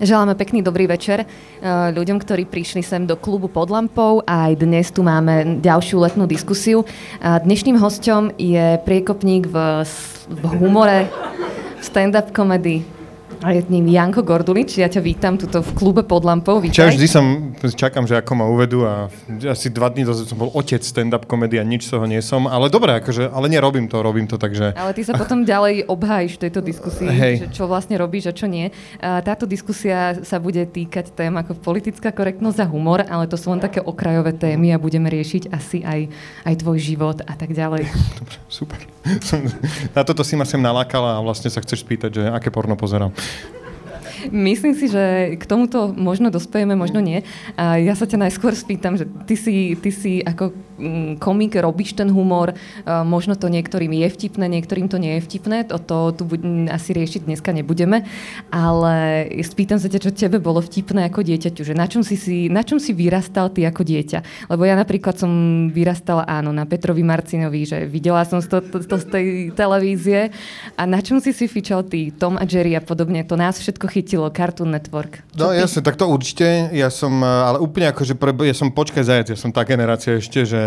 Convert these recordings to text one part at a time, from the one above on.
Želáme pekný dobrý večer eh, ľuďom, ktorí prišli sem do klubu pod lampou a aj dnes tu máme ďalšiu letnú diskusiu. Dnešným hostom je priekopník v, v humore, v stand-up komedy a je ním Janko Gordulič. Ja ťa vítam tuto v klube pod lampou. Vítaj. Čo, vždy som, čakám, že ako ma uvedú a asi dva dní dozadu som bol otec stand-up komedy a nič z toho nie som. Ale dobre, akože, ale nerobím to, robím to, takže... Ale ty sa potom ďalej obhájiš v tejto diskusii, Hej. že čo vlastne robíš a čo nie. Táto diskusia sa bude týkať tém ako politická korektnosť a humor, ale to sú len také okrajové témy a budeme riešiť asi aj, aj tvoj život a tak ďalej. Dobre, super. Na toto si ma sem nalákala a vlastne sa chceš spýtať, že aké porno pozerám. Myslím si, že k tomuto možno dospejeme, možno nie. A ja sa ťa najskôr spýtam, že ty si, ty si ako komik robíš ten humor, možno to niektorým je vtipné, niektorým to nie je vtipné, to, to tu asi riešiť dneska nebudeme, ale spýtam sa ťa, čo tebe bolo vtipné ako dieťaťu, že na čom si, si, na čom si vyrastal ty ako dieťa? Lebo ja napríklad som vyrastala, áno, na Petrovi Marcinovi, že videla som to, to, to z tej televízie a na čom si si fičal ty, Tom a Jerry a podobne, to nás všetko chytilo Cartoon Network. Čo no ty? jasne, tak to určite. Ja som, eh, ale úplne ako, že pre, ja som počkaj zajac, ja som tá generácia ešte, že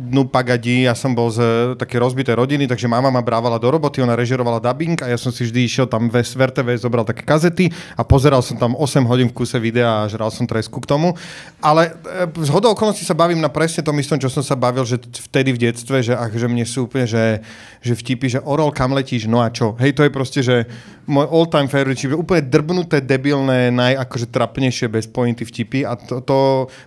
dnu pagadí, ja som bol z také rozbité rodiny, takže mama ma brávala do roboty, ona režirovala dubbing a ja som si vždy išiel tam v RTV, zobral také kazety a pozeral som tam 8 hodín v kuse videa a žral som tresku k tomu. Ale z hodou okolností sa bavím na presne tom istom, čo som sa bavil, že vtedy v detstve, že, ach, že mne sú úplne, že, že vtipy, že Orol, kam letíš, no a čo? Hej, to je proste, že môj all-time favorite, čiže úplne drbnuté, debilné, naj akože trapnejšie bez pointy vtipy a to, to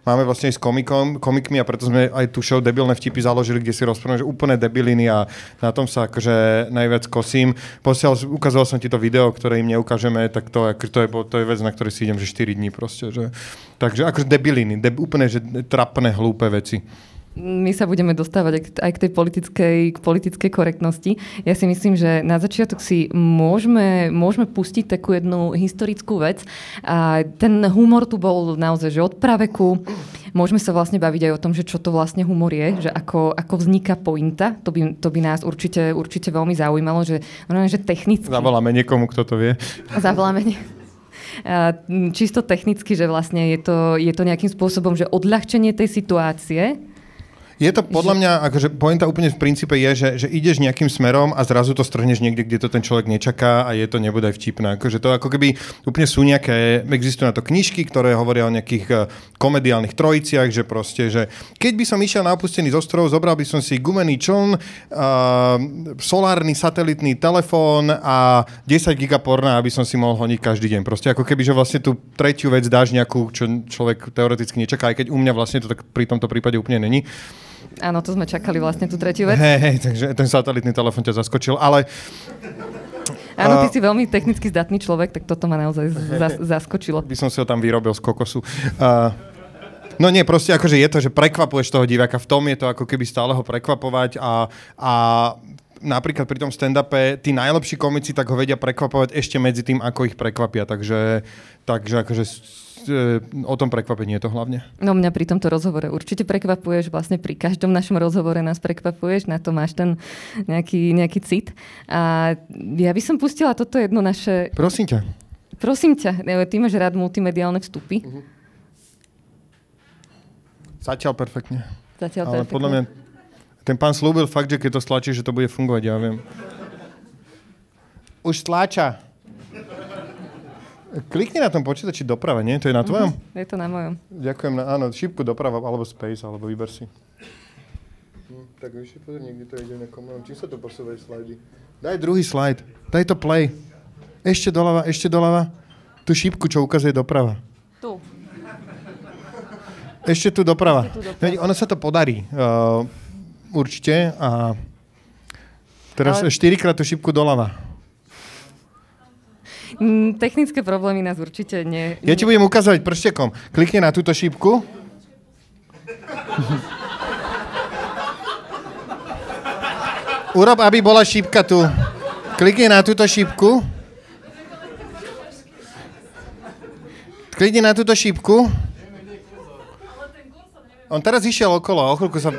máme vlastne aj s komikom, komikmi a preto sme aj tu show debilné vtipy založili, kde si rozprávame, že úplne debiliny a na tom sa akože najviac kosím. Posiaľ, ukazoval som ti to video, ktoré im neukážeme, tak to, to, je, to je vec, na ktorej si idem, že 4 dní proste. Že, takže akože debiliny, de, úplne že trapné, hlúpe veci my sa budeme dostávať aj k tej politickej, k politickej korektnosti. Ja si myslím, že na začiatok si môžeme, môžeme pustiť takú jednu historickú vec. A ten humor tu bol naozaj že od praveku. Môžeme sa vlastne baviť aj o tom, že čo to vlastne humor je, že ako, ako vzniká pointa. To by, to by nás určite, určite veľmi zaujímalo, že, že technicky... Zavoláme niekomu, kto to vie. Zavoláme nie čisto technicky, že vlastne je to, je to nejakým spôsobom, že odľahčenie tej situácie, je to podľa mňa, akože pointa úplne v princípe je, že, že ideš nejakým smerom a zrazu to strhneš niekde, kde to ten človek nečaká a je to nebude aj vtipné. Akože to ako keby úplne sú nejaké, existujú na to knižky, ktoré hovoria o nejakých uh, komediálnych trojiciach, že proste, že keď by som išiel na opustený ostrov, zobral by som si gumený čln, uh, solárny satelitný telefón a 10 gigaporna, aby som si mohol honiť každý deň. Proste ako keby, že vlastne tú tretiu vec dáš nejakú, čo človek teoreticky nečaká, aj keď u mňa vlastne to tak pri tomto prípade úplne není. Áno, to sme čakali vlastne tú tretiu vec. Hej, hej, takže ten satelitný telefon ťa zaskočil, ale... Áno, ty si veľmi technicky zdatný človek, tak toto ma naozaj zas, zaskočilo. By som si ho tam vyrobil z kokosu. Uh, No nie, proste akože je to, že prekvapuješ toho diváka. V tom je to ako keby stále ho prekvapovať a, a napríklad pri tom stand-upe tí najlepší komici tak ho vedia prekvapovať ešte medzi tým, ako ich prekvapia. Takže, takže akože o tom prekvapení je to hlavne. No mňa pri tomto rozhovore určite prekvapuješ, vlastne pri každom našom rozhovore nás prekvapuješ, na to máš ten nejaký, nejaký cit. A ja by som pustila toto jedno naše... Prosím ťa. Prosím ťa, ty máš rád multimediálne vstupy. Uh-huh. Zatiaľ perfektne. Zatiaľ Ale perfektne. podľa mňa ten pán slúbil fakt, že keď to stlačí, že to bude fungovať, ja viem. Už stláča. Klikni na tom počítači doprava, nie? To je na tvojom? Uh-huh. Je to na mojom. Ďakujem. Na, áno, šípku doprava, alebo space, alebo vyber si. Hm, tak ešte pozor, niekde to ide na komando. Čím sa to posúvajú slajdy? Daj druhý slajd. Daj to play. Ešte doľava, ešte doľava. Tu šípku, čo ukazuje doprava. Tu. Ešte tu doprava. Ešte tu doprava. Ono sa to podarí. Uh, určite. A teraz Ale... štyrikrát tú šípku doľava. Mm, technické problémy nás určite nie... Ja ti budem ukázať prštekom. Klikni na túto šípku. Urob, aby bola šípka tu. Klikni na túto šípku. Klikni na túto šípku. On teraz išiel okolo, o chvíľku sa...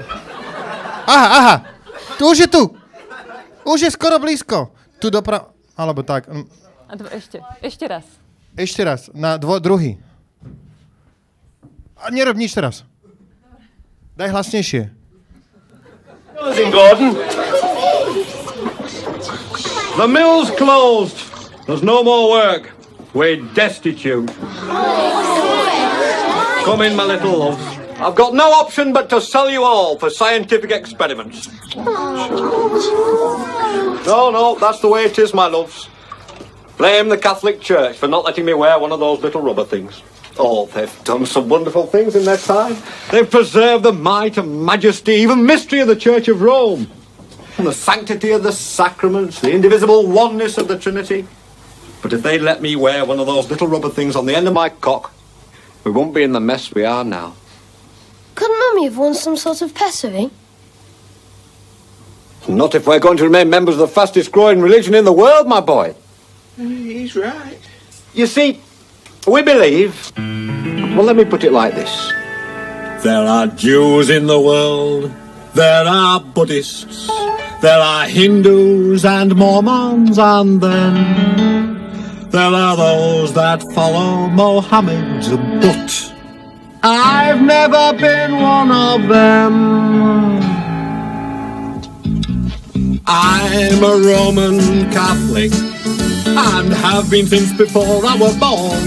Aha, aha! Tu už je tu! Už je skoro blízko. Tu doprava... Alebo tak. A to ešte, ešte raz. Ešte raz, na dvo, druhý. A nerob nič teraz. Daj hlasnejšie. Gordon. The mill's closed. There's no more work. We're destitute. Come in, my little loves. I've got no option but to sell you all for scientific experiments. No, no, that's the way it is, my loves. Blame the Catholic Church for not letting me wear one of those little rubber things. Oh, they've done some wonderful things in their time. They've preserved the might and majesty, even mystery of the Church of Rome. And the sanctity of the sacraments, the indivisible oneness of the Trinity. But if they'd let me wear one of those little rubber things on the end of my cock, we won't be in the mess we are now. Couldn't Mummy have worn some sort of pessary? Not if we're going to remain members of the fastest growing religion in the world, my boy. He's right. You see, we believe. Well, let me put it like this There are Jews in the world, there are Buddhists, there are Hindus and Mormons, and then there are those that follow Mohammed, but I've never been one of them. I'm a Roman Catholic and have been since before I was born.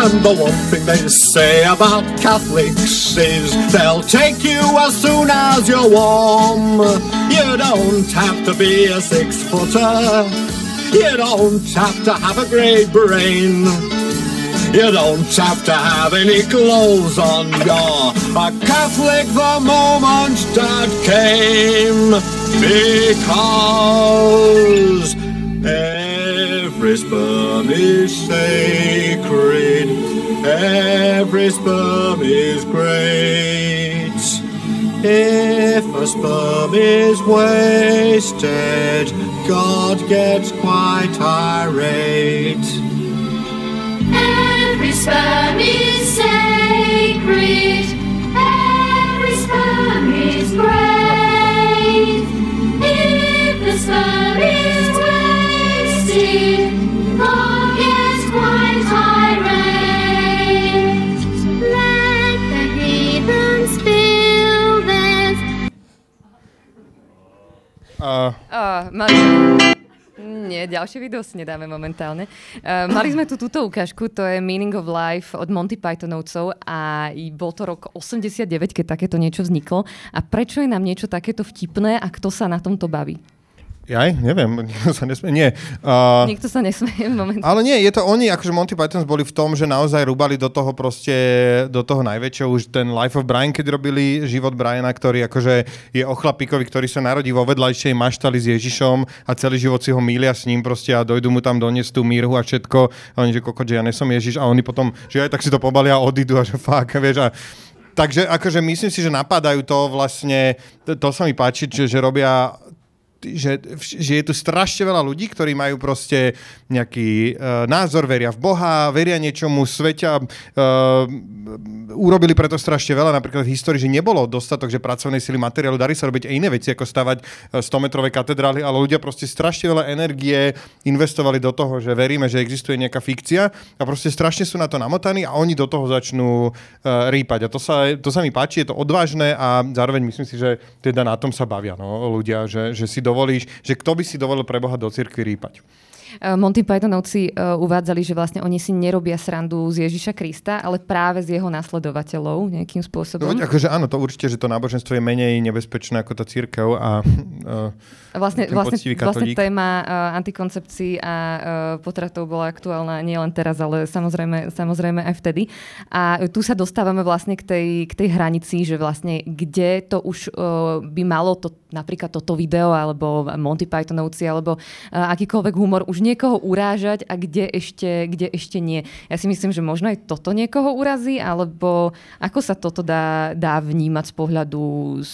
And the one thing they say about Catholics is they'll take you as soon as you're warm. You don't have to be a six footer. You don't have to have a great brain. You don't have to have any clothes on. You're a Catholic the moment that came. Because sperm is sacred. Every sperm is great. If a sperm is wasted, God gets quite irate. Every sperm is sacred. Mali... Nie, ďalšie video si nedáme momentálne. Uh, mali sme tu túto ukážku, to je Meaning of Life od Monty Pythonovcov a bol to rok 89, keď takéto niečo vzniklo. A prečo je nám niečo takéto vtipné a kto sa na tomto baví? Jaj, neviem, nikto sa nesmie. Nie. Uh, Nikto sa nesmeje momentálne. ale nie, je to oni, akože Monty Pythons boli v tom, že naozaj rúbali do toho proste, do toho najväčšieho, už ten Life of Brian, keď robili život Briana, ktorý akože je o chlapíkovi, ktorý sa narodí vo vedľajšej maštali s Ježišom a celý život si ho mília s ním proste a dojdu mu tam doniesť tú mírhu a všetko. A oni, že koko, že ja nesom Ježiš a oni potom, že aj tak si to pobalia a odídu a že fakt, vieš, a Takže akože myslím si, že napadajú to vlastne, to, to sa mi páči, že, že robia že, že je tu strašne veľa ľudí, ktorí majú proste nejaký uh, názor, veria v Boha, veria niečomu, svetia, uh, urobili preto strašne veľa, napríklad v histórii, že nebolo dostatok, že pracovnej sily materiálu, darí sa robiť aj iné veci, ako stavať 100-metrové katedrály, ale ľudia proste strašne veľa energie investovali do toho, že veríme, že existuje nejaká fikcia a proste strašne sú na to namotaní a oni do toho začnú uh, rýpať. A to sa, to sa mi páči, je to odvážne a zároveň myslím si, že teda na tom sa bavia no, ľudia, že, že si dovolíš, že kto by si dovolil pre Boha do cirkvi rýpať. Uh, Monty Pythonovci uh, uvádzali, že vlastne oni si nerobia srandu z Ježiša Krista, ale práve z jeho nasledovateľov nejakým No, spôsobom. veď akože áno, to určite, že to náboženstvo je menej nebezpečné ako tá církev a uh, Vlastne, vlastne, vlastne téma uh, antikoncepcií a uh, potratov bola aktuálna nielen teraz, ale samozrejme, samozrejme aj vtedy. A tu sa dostávame vlastne k tej, k tej hranici, že vlastne kde to už uh, by malo to, napríklad toto video, alebo Monty Pythonovci, alebo uh, akýkoľvek humor už niekoho urážať a kde ešte, kde ešte nie. Ja si myslím, že možno aj toto niekoho urazí, alebo ako sa toto dá, dá vnímať z pohľadu, z,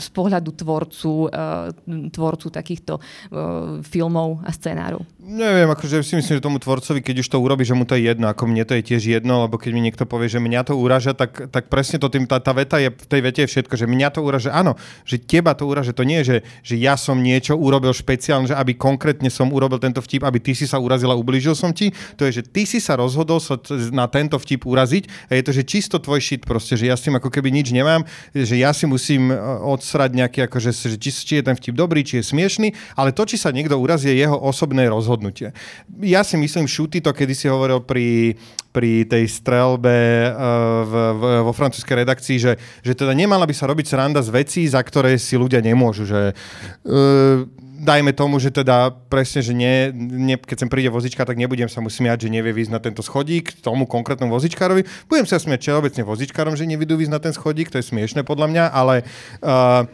z pohľadu tvorcu, uh, tvorcu takýchto uh, filmov a scenárov. Neviem, akože si myslím, že tomu tvorcovi, keď už to urobí, že mu to je jedno, ako mne to je tiež jedno, lebo keď mi niekto povie, že mňa to uraža, tak, tak presne to tým, tá, tá veta je, v tej vete je všetko, že mňa to uraža, áno, že teba to uraža, to nie je, že, že ja som niečo urobil špeciálne, že aby konkrétne som urobil tento vtip, aby ty si sa urazila, ublížil som ti. To je, že ty si sa rozhodol sa na tento vtip uraziť a je to, že čisto tvoj shit proste, že ja s tým ako keby nič nemám, že ja si musím e, odsrať nejaký, akože, že či, či je ten vtip dobrý, či je smiešný, ale to, či sa niekto urazí, je jeho osobné rozhodnutie. Ja si myslím, Šuty to kedy si hovoril pri, pri tej strelbe uh, v, v, vo francúzskej redakcii, že, že teda nemala by sa robiť sranda z vecí, za ktoré si ľudia nemôžu. Že, uh, dajme tomu, že teda presne, že nie, nie, keď sem príde vozička, tak nebudem sa mu smiať, že nevie výjsť na tento schodík tomu konkrétnom vozičkárovi. Budem sa smiať všeobecne vozičkárom, že nevidú výjsť na ten schodík, to je smiešne podľa mňa, ale uh,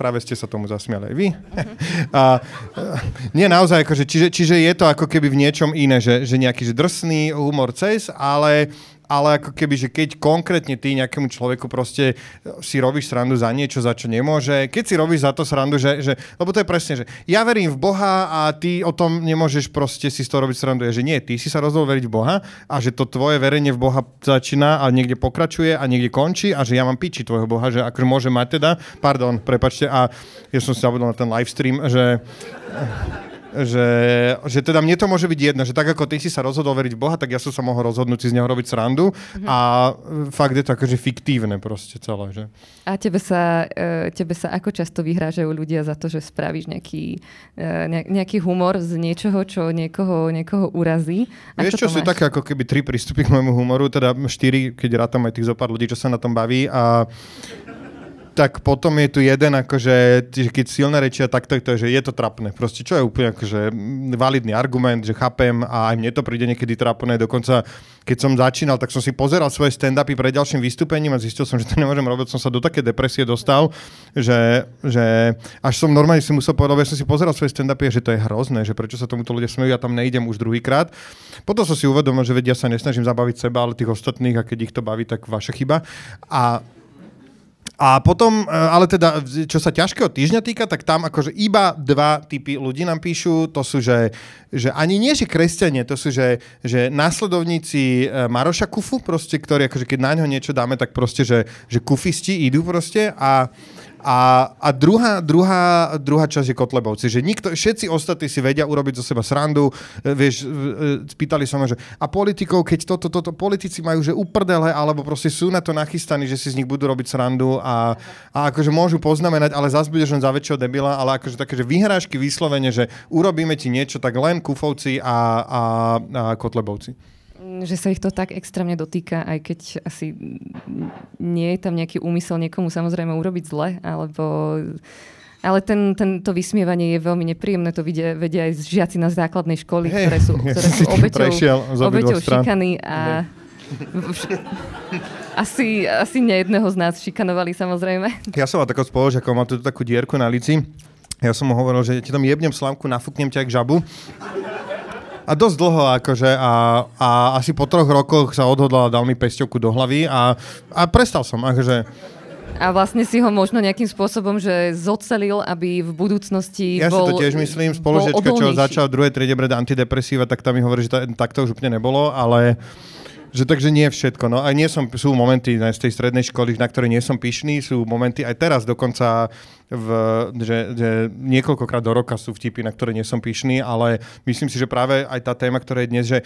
práve ste sa tomu zasmiali aj vy. A, e, nie naozaj, akože, čiže, čiže je to ako keby v niečom iné, že, že nejaký že drsný humor cez, ale ale ako keby, že keď konkrétne ty nejakému človeku proste si robíš srandu za niečo, za čo nemôže, keď si robíš za to srandu, že, že lebo to je presne, že ja verím v Boha a ty o tom nemôžeš proste si z toho robiť srandu, je, že nie, ty si sa rozhodol veriť v Boha a že to tvoje verenie v Boha začína a niekde pokračuje a niekde končí a že ja mám piči tvojho Boha, že akože môže mať teda, pardon, prepačte, a ja som si zabudol na ten live stream, že že, že teda mne to môže byť jedno, že tak ako ty si sa rozhodol veriť v Boha, tak ja som sa mohol rozhodnúť si z neho robiť srandu mm-hmm. a fakt je to akože fiktívne proste celé. Že? A tebe sa, e, tebe sa ako často vyhrážajú ľudia za to, že spravíš nejaký, e, ne- nejaký humor z niečoho, čo niekoho, niekoho urazí? Ako Vieš čo, sú také ako keby tri prístupy k môjmu humoru, teda štyri, keď rátam aj tých zopár ľudí, čo sa na tom baví a tak potom je tu jeden, akože, že keď silné rečia, tak to, je, že je to trapné. Proste, čo je úplne akože validný argument, že chápem a aj mne to príde niekedy trapné. Dokonca, keď som začínal, tak som si pozeral svoje stand-upy pred ďalším vystúpením a zistil som, že to nemôžem robiť. Som sa do také depresie dostal, že, že až som normálne si musel povedať, ja som si pozeral svoje stand-upy, že to je hrozné, že prečo sa tomuto ľudia smejú, ja tam nejdem už druhýkrát. Potom som si uvedomil, že vedia sa nesnažím zabaviť seba, ale tých ostatných a keď ich to baví, tak vaša chyba. A a potom, e, ale teda, čo sa ťažkého týždňa týka, tak tam akože iba dva typy ľudí nám píšu. To sú, že, že ani nie, že kresťania, to sú, že, že následovníci e, Maroša Kufu, proste, ktorí akože keď na ňo niečo dáme, tak proste, že, že kufisti idú proste a a, a druhá, druhá, druhá časť je Kotlebovci, že nikto, všetci ostatní si vedia urobiť zo seba srandu. E, Vieš, e, e, spýtali sa ma, že a politikov, keď toto, toto, politici majú, že uprdele, alebo proste sú na to nachystaní, že si z nich budú robiť srandu a, a akože môžu poznamenať, ale zase budeš len za väčšieho debila, ale akože také, že vyhrážky vyslovene, že urobíme ti niečo, tak len Kufovci a, a, a Kotlebovci. Že sa ich to tak extrémne dotýka, aj keď asi nie je tam nejaký úmysel niekomu samozrejme urobiť zle, alebo... Ale ten, ten, to vysmievanie je veľmi nepríjemné, to vidia, vedia aj žiaci na základnej školy, Hej, ktoré sú, ja ktoré som sú obeťou, obeťou šikany a asi, asi nejedného z nás šikanovali samozrejme. Ja som mal takého spolužiakov, mal tu takú dierku na lici. Ja som mu hovoril, že ti tam jebnem slamku, nafúknem ťa jak žabu. A dosť dlho akože a, a asi po troch rokoch sa odhodlal a dal mi pesťovku do hlavy a, a prestal som. Akože, A vlastne si ho možno nejakým spôsobom, že zocelil, aby v budúcnosti ja si bol to tiež myslím, spolužiečka, bol čo začal v druhej triede brať antidepresíva, tak tam mi hovorí, že to, tak to už úplne nebolo, ale že takže nie všetko. No aj nie som, sú momenty na z tej strednej školy, na ktoré nie som pyšný, sú momenty aj teraz dokonca, v, že, že niekoľkokrát do roka sú vtipy, na ktoré nie som pyšný, ale myslím si, že práve aj tá téma, ktorá je dnes, že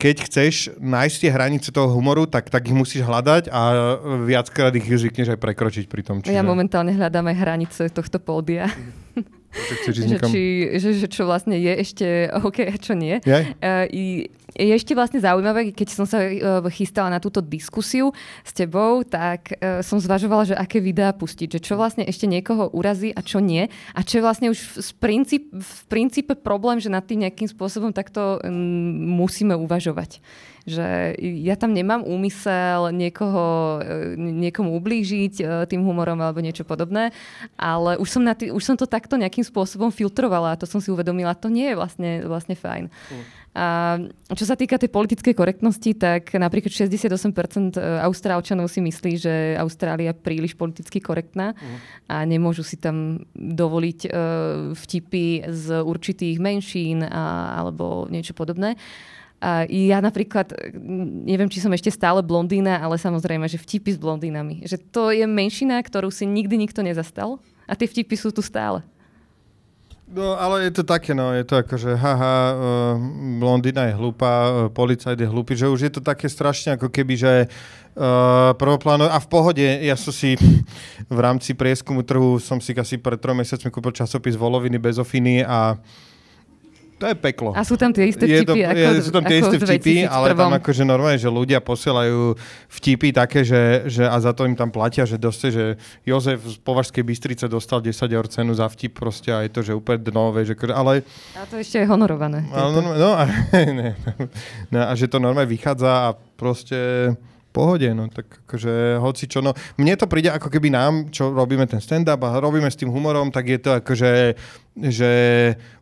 keď chceš nájsť tie hranice toho humoru, tak, tak ich musíš hľadať a viackrát ich zvykneš aj prekročiť pri tom. Ja momentálne hľadám aj hranice tohto pódia. Ísť že, či, že čo vlastne je ešte OK a čo nie. Je? Uh, i, je ešte vlastne zaujímavé, keď som sa uh, chystala na túto diskusiu s tebou, tak uh, som zvažovala, že aké videá pustiť, že čo vlastne ešte niekoho urazí a čo nie. A čo je vlastne už v, princíp, v princípe problém, že nad tým nejakým spôsobom takto musíme uvažovať že ja tam nemám úmysel niekoho, e, niekomu ublížiť e, tým humorom alebo niečo podobné, ale už som, na tý, už som to takto nejakým spôsobom filtrovala a to som si uvedomila, to nie je vlastne, vlastne fajn. A čo sa týka tej politickej korektnosti, tak napríklad 68% Austrálčanov si myslí, že Austrália je príliš politicky korektná a nemôžu si tam dovoliť uh, vtipy z určitých menšín a, alebo niečo podobné. A ja napríklad, mm, neviem, či som ešte stále blondína, ale samozrejme, že vtipy s blondínami. Že to je menšina, ktorú si nikdy nikto nezastal a tie vtipy sú tu stále. No, ale je to také, no, je to ako, že haha, uh, blondina je hlúpa, uh, policajt je hlúpy, že už je to také strašne ako keby, že uh, a v pohode, ja som si v rámci prieskumu trhu som si asi pred troma mesiacmi kúpil časopis Voloviny bez ofiny a to je peklo. A sú tam tie isté je to, vtipy, ako, je, sú tam tie isté vtipy, ale tam 2001. akože normálne, že ľudia posielajú vtipy také, že, že a za to im tam platia, že doste, že Jozef z Považskej Bystrice dostal 10 eur cenu za vtip proste a je to, že úplne dno, vieš, akože, ale A to ešte je honorované. ale tieto. no, no, a, ne, no, a že to normálne vychádza a proste pohode, no tak akože hoci čo, no mne to príde ako keby nám, čo robíme ten stand-up a robíme s tým humorom, tak je to akože, že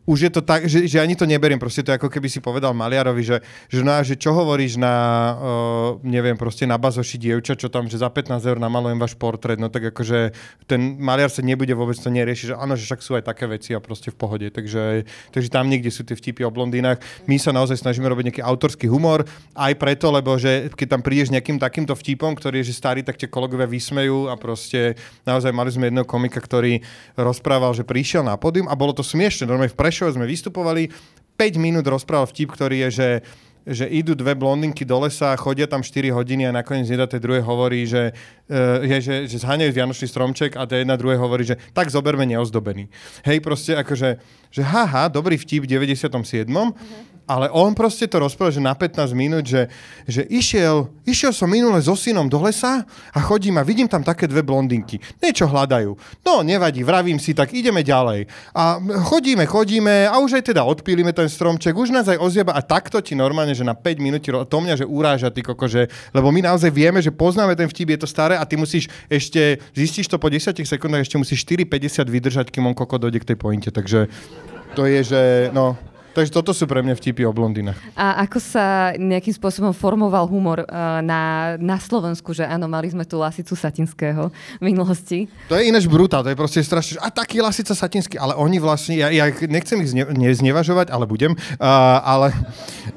už je to tak, že, že ani to neberiem, proste to ako keby si povedal Maliarovi, že, že, no, a že čo hovoríš na, uh, neviem, proste na bazoši dievča, čo tam, že za 15 eur namalujem váš portrét, no tak akože ten Maliar sa nebude vôbec to neriešiť, že áno, že však sú aj také veci a proste v pohode, takže, takže tam niekde sú tie vtipy o blondínach. My sa naozaj snažíme robiť nejaký autorský humor, aj preto, lebo že keď tam prídeš nejakým takýmto vtipom, ktorý je že starý, tak tie kolegovia vysmejú a proste naozaj mali sme jedného komika, ktorý rozprával, že prišiel na pódium a bolo to smiešne. Normálne v Prešove sme vystupovali, 5 minút rozprával vtip, ktorý je, že že idú dve blondinky do lesa, chodia tam 4 hodiny a nakoniec jedna tej druhej hovorí, že, uh, je, že, že zháňajú Vianočný stromček a tá jedna druhej hovorí, že tak zoberme neozdobený. Hej, proste akože, že haha, dobrý vtip v 97. Ale on proste to rozprával, že na 15 minút, že, že išiel, išiel som minule so synom do lesa a chodím a vidím tam také dve blondinky. Niečo hľadajú. No, nevadí, vravím si, tak ideme ďalej. A chodíme, chodíme a už aj teda odpílime ten stromček, už nás aj ozjeba a takto ti normálne, že na 5 minút to mňa, že uráža, ty koko, že, lebo my naozaj vieme, že poznáme ten vtip, je to staré a ty musíš ešte, zistíš to po 10 sekundách, ešte musíš 4,50 vydržať, kým on koko dojde k tej pointe, takže to je, že no, Takže toto sú pre mňa vtipy o blondinách. A ako sa nejakým spôsobom formoval humor uh, na, na Slovensku, že áno, mali sme tu Lasicu Satinského v minulosti. To je ináč brutál, to je proste strašne, a taký Lasica Satinský, ale oni vlastne, ja, ja nechcem ich zne, neznevažovať, ale budem, uh, ale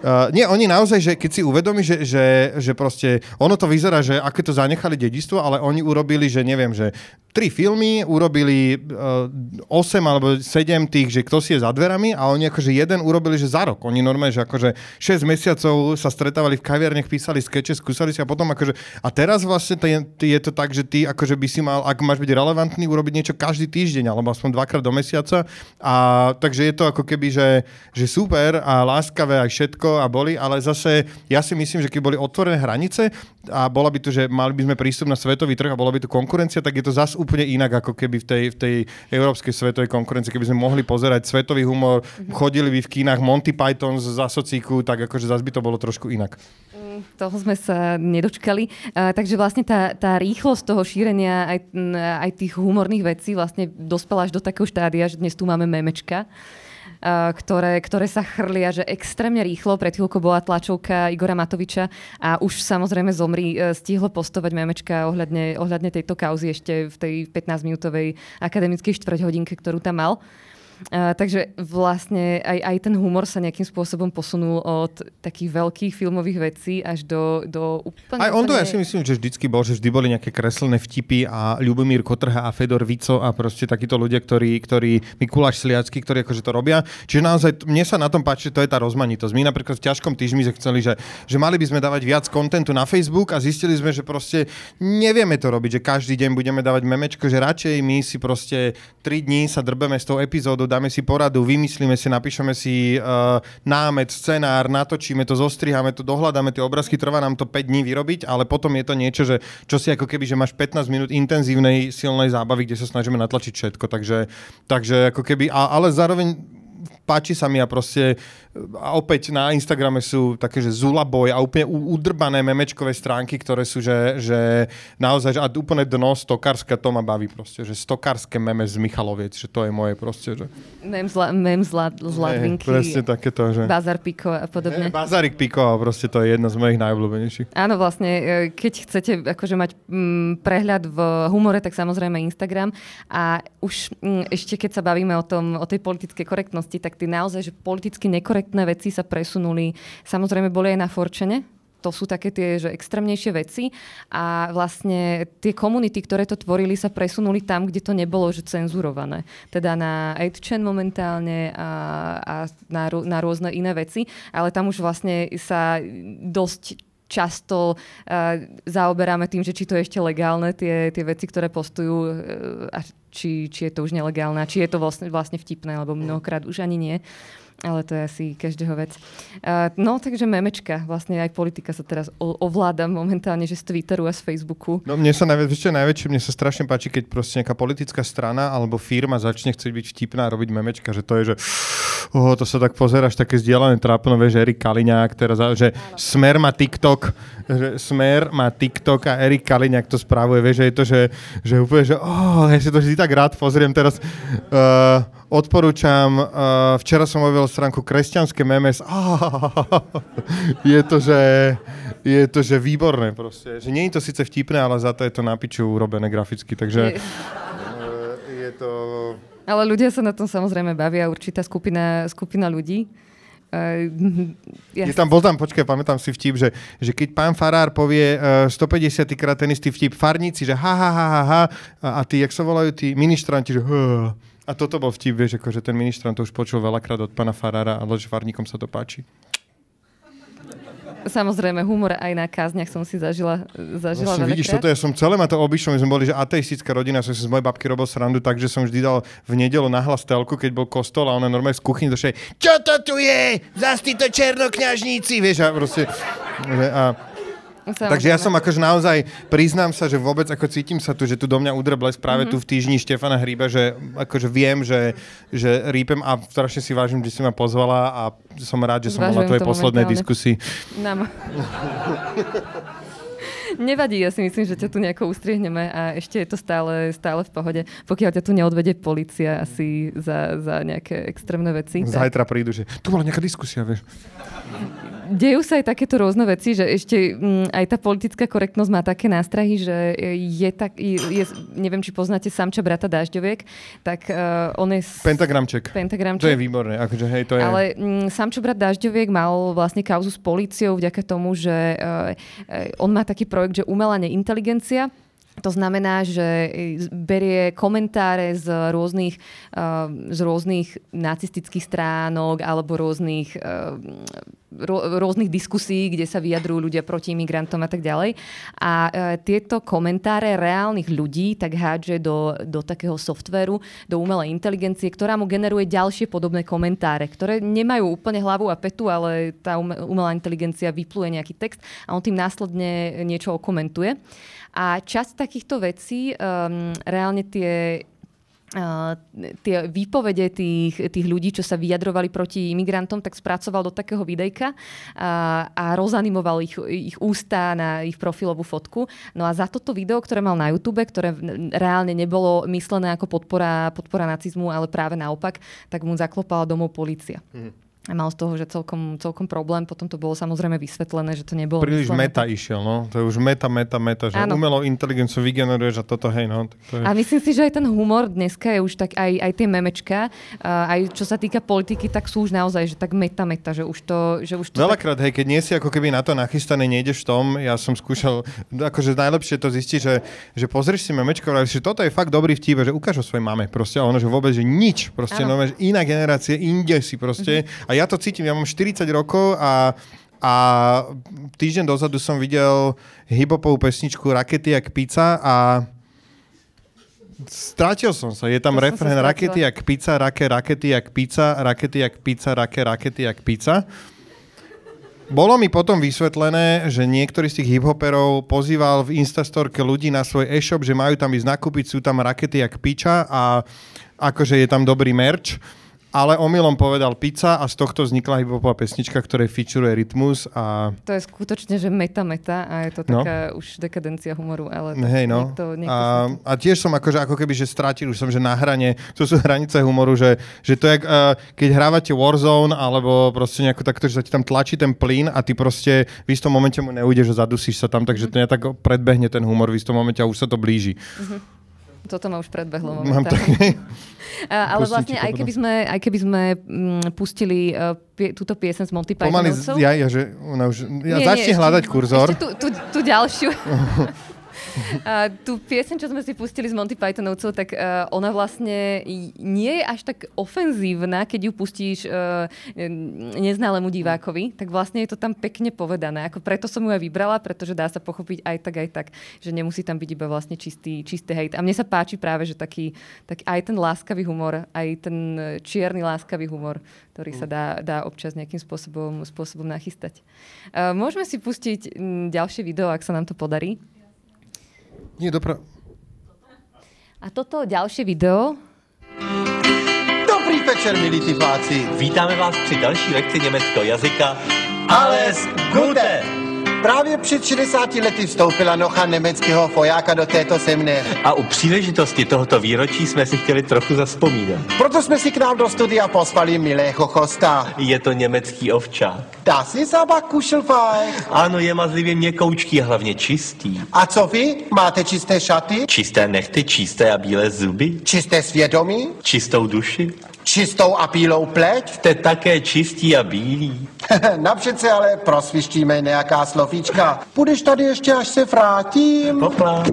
uh, nie, oni naozaj, že keď si uvedomí, že, že, že proste, ono to vyzerá, že aké to zanechali dedistvo, ale oni urobili, že neviem, že tri filmy, urobili uh, 8 alebo 7 tých, že kto si je za dverami a oni akože jeden urobili, že za rok. Oni normálne, že akože 6 mesiacov sa stretávali v kaviarniach, písali skeče, skúsali si a potom akože... A teraz vlastne to je, to tak, že ty akože by si mal, ak máš byť relevantný, urobiť niečo každý týždeň, alebo aspoň dvakrát do mesiaca. A takže je to ako keby, že, že super a láskavé aj všetko a boli, ale zase ja si myslím, že keď boli otvorené hranice a bola by tu, že mali by sme prístup na svetový trh a bola by tu konkurencia, tak je to zase úplne inak ako keby v tej, v tej európskej svetovej konkurencii, keby sme mohli pozerať svetový humor, chodili by v kinách Monty Python z Asocíku, tak akože zase by to bolo trošku inak. Toho sme sa nedočkali. Uh, takže vlastne tá, tá rýchlosť toho šírenia aj, aj tých humorných vecí vlastne dospela až do takého štádia, že dnes tu máme memečka. Uh, ktoré, ktoré sa chrlia, že extrémne rýchlo. Pred chvíľkou bola tlačovka Igora Matoviča a už samozrejme zomri uh, stihlo postovať memečka ohľadne, ohľadne tejto kauzy ešte v tej 15-minútovej akademickej štvrťhodinke, ktorú tam mal. Takže vlastne aj, aj ten humor sa nejakým spôsobom posunul od takých veľkých filmových vecí až do, do úplne... Aj on to ja si myslím, že vždycky bol, že vždy boli nejaké kreslené vtipy a Ľubomír Kotrha a Fedor Vico a proste takíto ľudia, ktorí, ktorí Mikuláš Sliacký, ktorí akože to robia. Čiže naozaj mne sa na tom páči, to je tá rozmanitosť. My napríklad v ťažkom týždni sme chceli, že, že mali by sme dávať viac kontentu na Facebook a zistili sme, že proste nevieme to robiť, že každý deň budeme dávať memečko, že radšej my si proste 3 dní sa drbeme s tou epizódou, dáme si poradu, vymyslíme si, napíšeme si uh, námet, scenár, natočíme to, zostriháme to, dohľadáme tie obrázky, trvá nám to 5 dní vyrobiť, ale potom je to niečo, že čo si ako keby, že máš 15 minút intenzívnej, silnej zábavy, kde sa snažíme natlačiť všetko, takže, takže ako keby, a, ale zároveň páči sa mi a proste a opäť na Instagrame sú také, že Zulaboj a úplne udrbané memečkové stránky, ktoré sú, že, že naozaj, že a úplne dno stokárska, to ma baví proste, že stokárske meme z Michaloviec, že to je moje proste, že... Mem z, la, mem z, la, z Ladvinky, presne takéto, že... Bazar Piko a podobne. Bazarik Piko a proste to je jedna z mojich najobľúbenejších. Áno, vlastne, e, keď chcete akože mať mm, prehľad v humore, tak samozrejme Instagram. A už mm, ešte keď sa bavíme o, tom, o tej politickej korektnosti, tak tie naozaj, že politicky nekorektné veci sa presunuli. Samozrejme boli aj na Forčene. to sú také tie že extrémnejšie veci a vlastne tie komunity, ktoré to tvorili, sa presunuli tam, kde to nebolo že cenzurované. Teda na 8chan momentálne a, a na, na rôzne iné veci, ale tam už vlastne sa dosť často uh, zaoberáme tým, že či to je ešte legálne, tie, tie veci, ktoré postujú uh, či, či je to už nelegálne či je to vlastne, vlastne vtipné, lebo mnohokrát už ani nie. Ale to je asi každého vec. Uh, no, takže memečka. Vlastne aj politika sa teraz o- ovláda momentálne, že z Twitteru a z Facebooku. No mne sa najviac, je najväčšie, mne sa strašne páči, keď proste nejaká politická strana alebo firma začne chcieť byť vtipná a robiť memečka, že to je, že oh, to sa tak pozeráš, také zdieľané trápno, vieš, Erik Kaliňák, teraz, že Smer má TikTok, že Smer má TikTok a Erik Kaliňák to správuje, vieš, že je to, že, že úplne, že oh, ja si to vždy tak rád pozriem teraz. Uh, odporúčam, uh, včera som objavil stránku Kresťanské memes. Je to, že je to, že výborné proste. Že nie je to síce vtipné, ale za to je to na piču urobené graficky, takže Je- uh, je to... Ale ľudia sa na tom samozrejme bavia, určitá skupina, skupina ľudí. Uh, ja, Je tam, bol tam, počkaj, pamätám si vtip, že, že keď pán Farár povie uh, 150 krát ten istý vtip farníci, že ha, ha, ha, ha, ha a, a tí, jak sa volajú tí ministranti, že ha. A toto bol vtip, vieš, akože ten ministrant to už počul veľakrát od pána Farára, ale že farníkom sa to páči. Samozrejme, humor aj na kázniach som si zažila, zažila Vlastne vidíš, toto ja som celé ma to obišlo, my sme boli, že ateistická rodina, som si z mojej babky robil srandu, takže som vždy dal v nedelu nahlas telku, keď bol kostol a ona normálne z kuchyny došla, čo to tu je? Zas títo černokňažníci, vieš, a proste... A, Samozrejme. Takže ja som akože naozaj, priznám sa, že vôbec ako cítim sa tu, že tu do mňa udre blesk práve Mhm. tu v týždni Štefana Hríba, že akože viem, že, že rýpem a strašne si vážim, že si ma pozvala a som rád, že som bol na tvojej poslednej momentálne. diskusii. Nám... Nevadí, ja si myslím, že ťa tu nejako ustriehneme a ešte je to stále, stále v pohode. Pokiaľ ťa tu neodvede policia asi za, za nejaké extrémne veci. tak- Zajtra prídu, že tu bola nejaká diskusia, vieš. Dejú sa aj takéto rôzne veci, že ešte mm, aj tá politická korektnosť má také nástrahy, že je tak, je, je, neviem, či poznáte Samča brata Dažďoviek, tak uh, on je... s- Pentagramček. Pentagramček. To je výborné, akože hej, to je... Ale mm, Samčo brat Dažďoviek mal vlastne kauzu s políciou vďaka tomu, že uh, on má taký projekt, že umelá neinteligencia, to znamená, že berie komentáre z rôznych, uh, z rôznych nacistických stránok alebo rôznych, rô, rôznych diskusí, kde sa vyjadrujú ľudia proti imigrantom a tak ďalej. A uh, tieto komentáre reálnych ľudí tak hádže do, do takého softvéru, do umelej inteligencie, ktorá mu generuje ďalšie podobné komentáre, ktoré nemajú úplne hlavu a petu, ale tá ume- umelá inteligencia vypluje nejaký text a on tým následne niečo okomentuje. A časť takýchto vecí, um, reálne tie Uh, tie výpovede tých, tých ľudí, čo sa vyjadrovali proti imigrantom, tak spracoval do takého videjka a, a rozanimoval ich, ich ústa na ich profilovú fotku. No a za toto video, ktoré mal na YouTube, ktoré reálne nebolo myslené ako podpora, podpora nacizmu, ale práve naopak, tak mu zaklopala domov policia. A mal z toho, že celkom, celkom problém. Potom to bolo samozrejme vysvetlené, že to nebolo Príliš myslené meta išiel, no. To je už meta, meta, meta, že Áno. umelou inteligenciu vygeneruješ a toto, hej, no. Tak to je... A myslím si, že aj ten humor dneska je už tak, aj, aj tie memečka, aj čo sa týka politiky, tak sú už naozaj, že tak meta, meta, že už to... Že už to tak, Veľakrát, hej, keď nie si ako keby na to nachystaný, nejdeš v tom, ja som skúšal, akože najlepšie to zistiť, že, že pozrieš si memečko že toto je fakt dobrý vtip, že ukáž o svojej mame, proste, a ono, že vôbec, že nič, proste, no, že iná generácia, inde si proste, a ja to cítim, ja mám 40 rokov a a týždeň dozadu som videl hiphopovú pesničku Rakety jak pizza a Strátil som sa. Je tam To refrén rakety jak pizza, rake, rakety jak pizza, rakety jak pizza, rake, rakety jak pizza. Bolo mi potom vysvetlené, že niektorý z tých hiphoperov pozýval v Instastorke ľudí na svoj e-shop, že majú tam ísť nakúpiť, sú tam rakety jak piča a akože je tam dobrý merch. Ale omylom povedal pizza a z tohto vznikla hiphopová pesnička, ktorej featuruje rytmus a to je skutočne, že meta, meta a je to No. taká už dekadencia humoru, ale to Hej, no. niekto, niekto a, a tiež som akože, ako keby, že strátil, už som, že na hrane, to sú hranice humoru, že, že to je, uh, keď hrávate Warzone, alebo proste nejako takto, že sa ti tam tlačí ten plyn a ty proste v istom momente mu neújdeš, že zadusíš sa tam, takže to tak predbehne ten humor v istom momente a už sa to blíži. Toto ma už predbehlo Mám také... Ale vlastne aj keby sme, aj keby sme mm, pustili uh, pie, túto piesen z Monty Pomaly, Pythonovcov. z- ja, ja, že ona už... Ja Nie, začne nie, hľadať ešte- kurzor. Ešte tú, tú, tú ďalšiu. A tú pieseň, čo sme si pustili z Monty Pythonovcov, tak uh, ona vlastne nie je až tak ofenzívna, keď ju pustíš uh, neználému divákovi, tak vlastne je to tam pekne povedané. Ako preto som ju aj vybrala, pretože dá sa pochopiť aj tak, aj tak, že nemusí tam byť iba vlastne čistý, čistý hejt. A mne sa páči práve, že taký, tak aj ten láskavý humor, aj ten čierny láskavý humor, ktorý sa dá, dá občas nejakým spôsobom, spôsobom nachystať. Uh, môžeme si pustiť ďalšie video, ak sa nám to podarí. Nie, dopra... A toto ďalšie video Dobrý večer, milí diváci. Vítáme vás při další lekci německého jazyka Alles Gute! Právě před 60 lety vstoupila nocha německého vojáka do této země. A u příležitosti tohoto výročí jsme si chtěli trochu zaspomínat. Proto jsme si k nám do studia poslali milého chosta. Je to německý ovčák. Das ist aber kuschelfein. Ano, je mazlivě měkoučký a hlavně čistý. A co vy? Máte čisté šaty? Čisté nechty, čisté a bílé zuby, Čisté svědomí? čistou duši. Čistou a bílou pleť? Jste také čistý a bílý. Napřed se ale prosvištíme nějaká slovíčka. Budeš tady ještě, až se vrátím? Popla.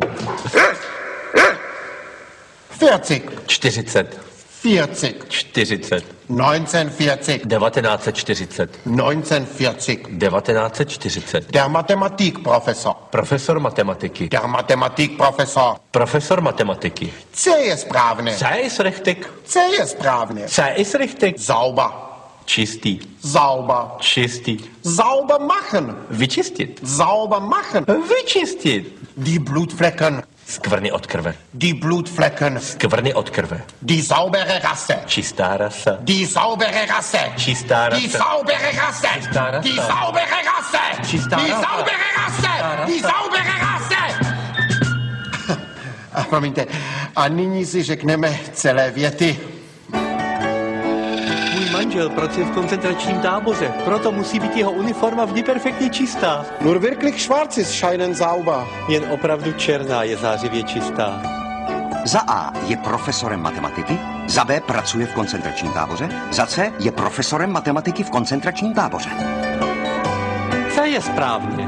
40. 40. 40. 40. 1940. 1940. 1940. 1940. Der Mathematikprofessor. Profesor matematiky. Der Mathematikprofessor. Profesor matematiky. C je správné. Co je richtig? C je správně. Co je richtig? Sauber. Čistý. Sauber. Čistý. Sauber machen. Vyčistit. Sauber machen. Vyčistit. Die Blutflecken. Skvrny od krve. Die Blutflecken. Skvrny od krve. Die saubere Rasse. Čistá rasa. Die saubere Rasse. Čistá Die rasa. saubere Rasse. Čistá rasa. Die saubere Rasse. Čistá Die rasa. saubere Rasse. Die saubere Rasse. A promiňte, a nyní si řekneme celé věty. Manžel pracuje v koncentračním táboře, proto musí být jeho uniforma vždy perfektně čistá. Nur wirklich schwarzes scheinen sauber. Jen opravdu černá je zářivě čistá. Za A je profesorem matematiky, za B pracuje v koncentračním táboře, za C je profesorem matematiky v koncentračním táboře. Co je správně?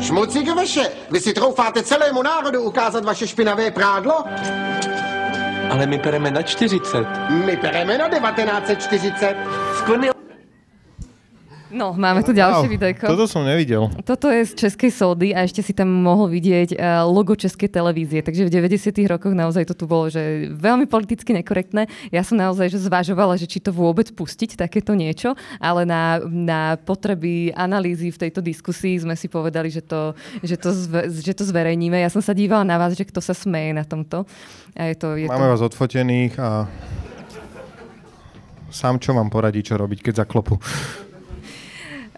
Šmucige vaše, vy si troufáte celému národu ukázat vaše špinavé prádlo? Ale my pereme na 40. My pereme na 1940. Skvrny No, máme tu ďalšie videjko. Toto som nevidel. Toto je z Českej sódy a ešte si tam mohol vidieť eh, logo Českej televízie. Takže v 90. rokoch naozaj to tu bolo, že veľmi politicky nekorektné. Ja som naozaj že zvažovala, že či to vôbec pustiť, takéto niečo, ale na, na potreby analýzy v tejto diskusii sme si povedali, že to, že to, zve, že to zverejníme. Ja som sa dívala na vás, že kto sa smeje na tomto. A je to, je Máme to... vás odfotených a sám čo mám poradiť, čo robiť, keď zaklopu.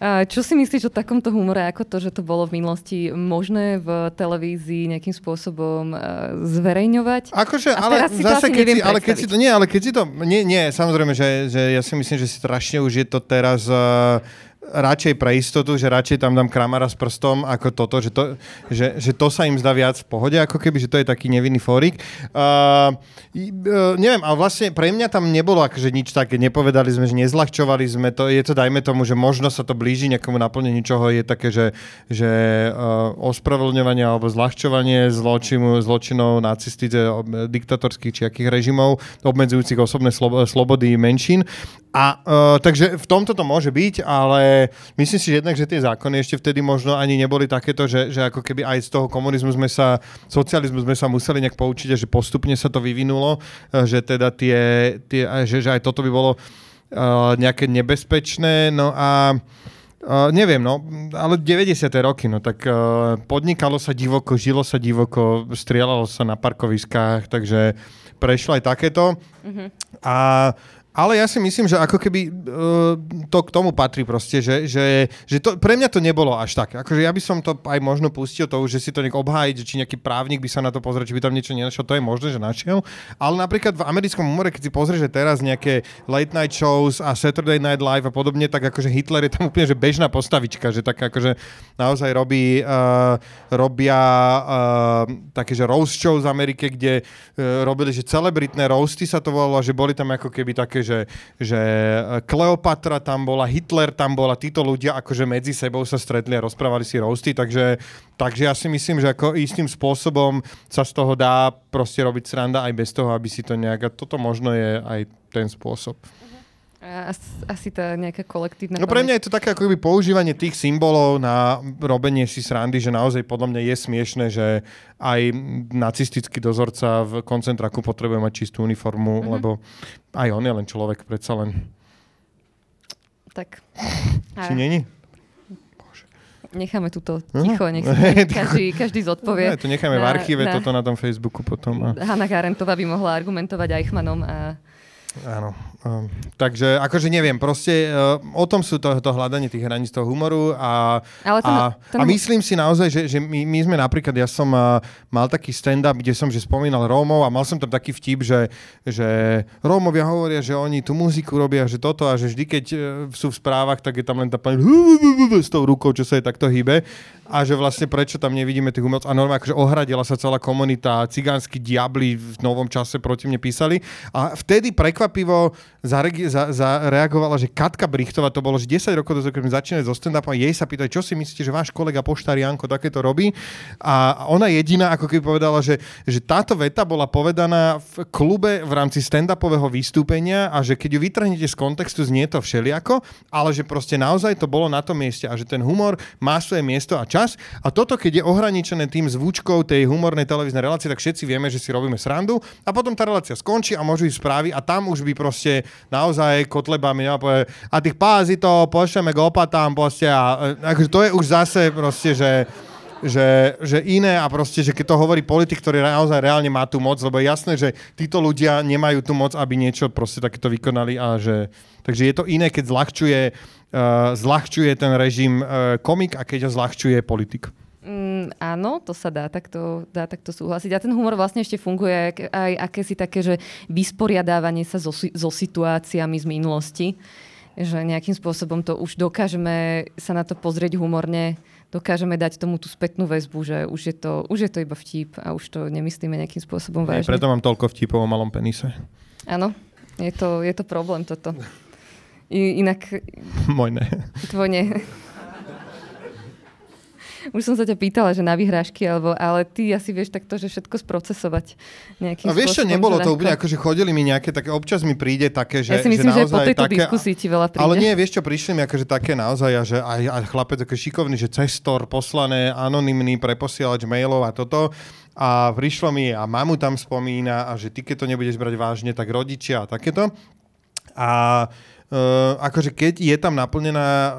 Čo si myslíš o takomto humore, ako to, že to bolo v minulosti možné v televízii nejakým spôsobom eh, zverejňovať? Akože, ale si zase, asi keď si, ale keď si to, nie, ale keď si to, nie, nie, samozrejme, že, že ja si myslím, že strašne už je to teraz uh, radšej pre istotu, že radšej tam dám kramara s prstom ako toto, že to, že, že to sa im zdá viac v pohode, ako keby, že to je taký nevinný fórik. Uh, uh, neviem, ale vlastne pre mňa tam nebolo akože nič také, nepovedali sme, že nezľahčovali sme to, je to dajme tomu, že možno sa to blíži nejakomu naplneniu, čoho je také, že, že uh, ospravedlňovanie alebo zľahčovanie zločinu, zločinov nacistice, diktatorských či akých režimov, obmedzujúcich osobné slobo, slobody menšín. A uh, takže v tomto to môže byť, ale myslím si, že jednak, že tie zákony ešte vtedy možno ani neboli takéto, že, že ako keby aj z toho komunizmu sme sa, socializmu sme sa museli nejak poučiť a že postupne sa to vyvinulo, uh, že teda tie, tie že, že aj toto by bolo uh, nejaké nebezpečné. No a Uh, neviem, no, ale 90. roky, no tak uh, podnikalo sa divoko, žilo sa divoko, strieľalo sa na parkoviskách, takže prešlo aj takéto. A, Ale ja si myslím, že ako keby uh, to k tomu patrí proste, že, že, že to, pre mňa to nebolo až tak. Akože ja by som to aj možno pustil to, že si to niekto obhájiť, či nejaký právnik by sa na to pozrel, či by tam niečo nenašiel, to je možné, že našiel. Ale napríklad v americkom humore, keď si pozrieš, že teraz nejaké late night shows a Saturday Night Live a podobne, tak akože Hitler je tam úplne že bežná postavička, že tak akože naozaj robí, uh, robia uh, také, že roast show z Amerike, kde uh, robili, že celebritné roasty sa to volalo, že boli tam ako keby také, že, že Kleopatra tam bola, Hitler tam bola, títo ľudia akože medzi sebou sa stretli a rozprávali si roasty, takže, takže ja si myslím, že ako istým spôsobom sa z toho dá proste robiť sranda aj bez toho, aby si to nejak, a toto možno je aj ten spôsob. As- asi tá nejaká kolektívna No pre mňa je to také ako keby používanie tých symbolov na robenie si srandy, že naozaj podľa mňa je smiešne, že aj nacistický dozorca v koncentráku potrebuje mať čistú uniformu, mm-hmm. lebo aj on je len človek, predsa len. Tak. Či není? Necháme túto Aha. ticho, nech si každý, každý zodpovie. Ne, to necháme v archíve toto na tom Facebooku potom. A... Hanna Garentová by mohla argumentovať Eichmannom a Áno. Um, takže akože neviem, proste uh, o tom sú to, to hľadanie tých hraníc toho humoru a, Ale ten- a, ten a myslím si naozaj, že, že my, my sme napríklad, ja som uh, mal taký stand-up, kde som že spomínal Rómov a mal som tam taký vtip, že, že Rómovia hovoria, že oni tú muziku robia, že toto a že vždy, keď uh, sú v správach, tak je tam len tá pani s tou rukou, čo sa jej takto hýbe a že vlastne prečo tam nevidíme tých umelcov. A normálne akože ohradila sa celá komunita, cigánsky diabli v novom čase proti mne písali. A vtedy prekvapivo zareagovala, že Katka Brichtová, to bolo že 10 rokov dozadu, keď sme začínali so stand-upom, jej sa pýtali, čo si myslíte, že váš kolega poštár Janko takéto robí. A ona jediná ako keby povedala, že, že táto veta bola povedaná v klube v rámci stand-upového vystúpenia a že keď ju vytrhnete z kontextu, znie to všeliako, ale že proste naozaj to bolo na tom mieste a že ten humor má svoje miesto a čas. A toto, keď je ohraničené tým zvučkou tej humornej televíznej relácie, tak všetci vieme, že si robíme srandu a potom tá relácia skončí a môžu ísť správy a tam už by proste naozaj Kotleba mi nepovedal, a tých pázitov pošleme k opatám proste a e, akože to je už zase proste, že že, že iné a proste, že keď to hovorí politik, ktorý naozaj reálne má tú moc, lebo je jasné, že títo ľudia nemajú tú moc, aby niečo proste takéto vykonali a že... Takže je to iné, keď zľahčuje, uh, zľahčuje ten režim uh, komik a keď ho zľahčuje politik. Mm, áno, to sa dá takto, dá takto súhlasiť. A ten humor vlastne ešte funguje aj, aj akési také, že vysporiadávanie sa so, so situáciami z minulosti. Že nejakým spôsobom to už dokážeme sa na to pozrieť humorne, dokážeme dať tomu tú spätnú väzbu, že už je to, už je to iba vtip a už to nemyslíme nejakým spôsobom Aj vážne. preto mám toľko vtipov o malom penise. Áno, je to, je to problém toto. I, inak Môj ne. tvoj ne. Už som sa ťa pýtala, že na vyhrážky, alebo, ale ty asi vieš takto, že všetko sprocesovať nejakým A vieš čo, nebolo že to úplne, akože chodili mi nejaké také, občas mi príde také, že, Ja si myslím, že že, naozaj po tejto také, diskusii ti veľa príde. Ale nie, vieš čo, prišli mi akože také naozaj, a že aj, aj chlapec také šikovný, že cestor poslané, anonymný preposielač mailov a toto. A prišlo mi, a mamu tam spomína, a že ty keď to nebudeš brať vážne, tak rodičia a takéto. A Uh, akože keď je tam naplnená uh,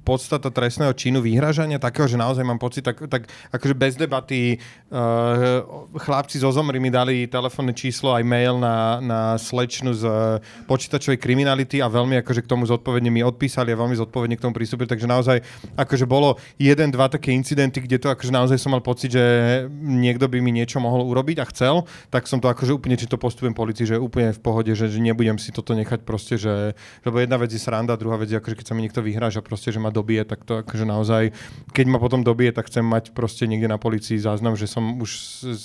podstata trestného činu vyhražania, takého, že naozaj mám pocit, tak, tak akože bez debaty uh, chlapci zo Zomry mi dali telefónne číslo aj mail na, na slečnu z uh, počítačovej kriminality a veľmi akože k tomu zodpovedne mi odpísali a veľmi zodpovedne k tomu pristúpili, takže naozaj akože bolo jeden, dva také incidenty, kde to akože naozaj som mal pocit, že niekto by mi niečo mohol urobiť a chcel, tak som to akože úplne, či to postupujem policii, že úplne v pohode, že, že nebudem si toto nechať proste, že lebo jedna vec je sranda, druhá vec je akože keď sa mi niekto vyhráža proste, že ma dobije, tak to akože naozaj, keď ma potom dobije, tak chcem mať proste niekde na policii záznam, že som už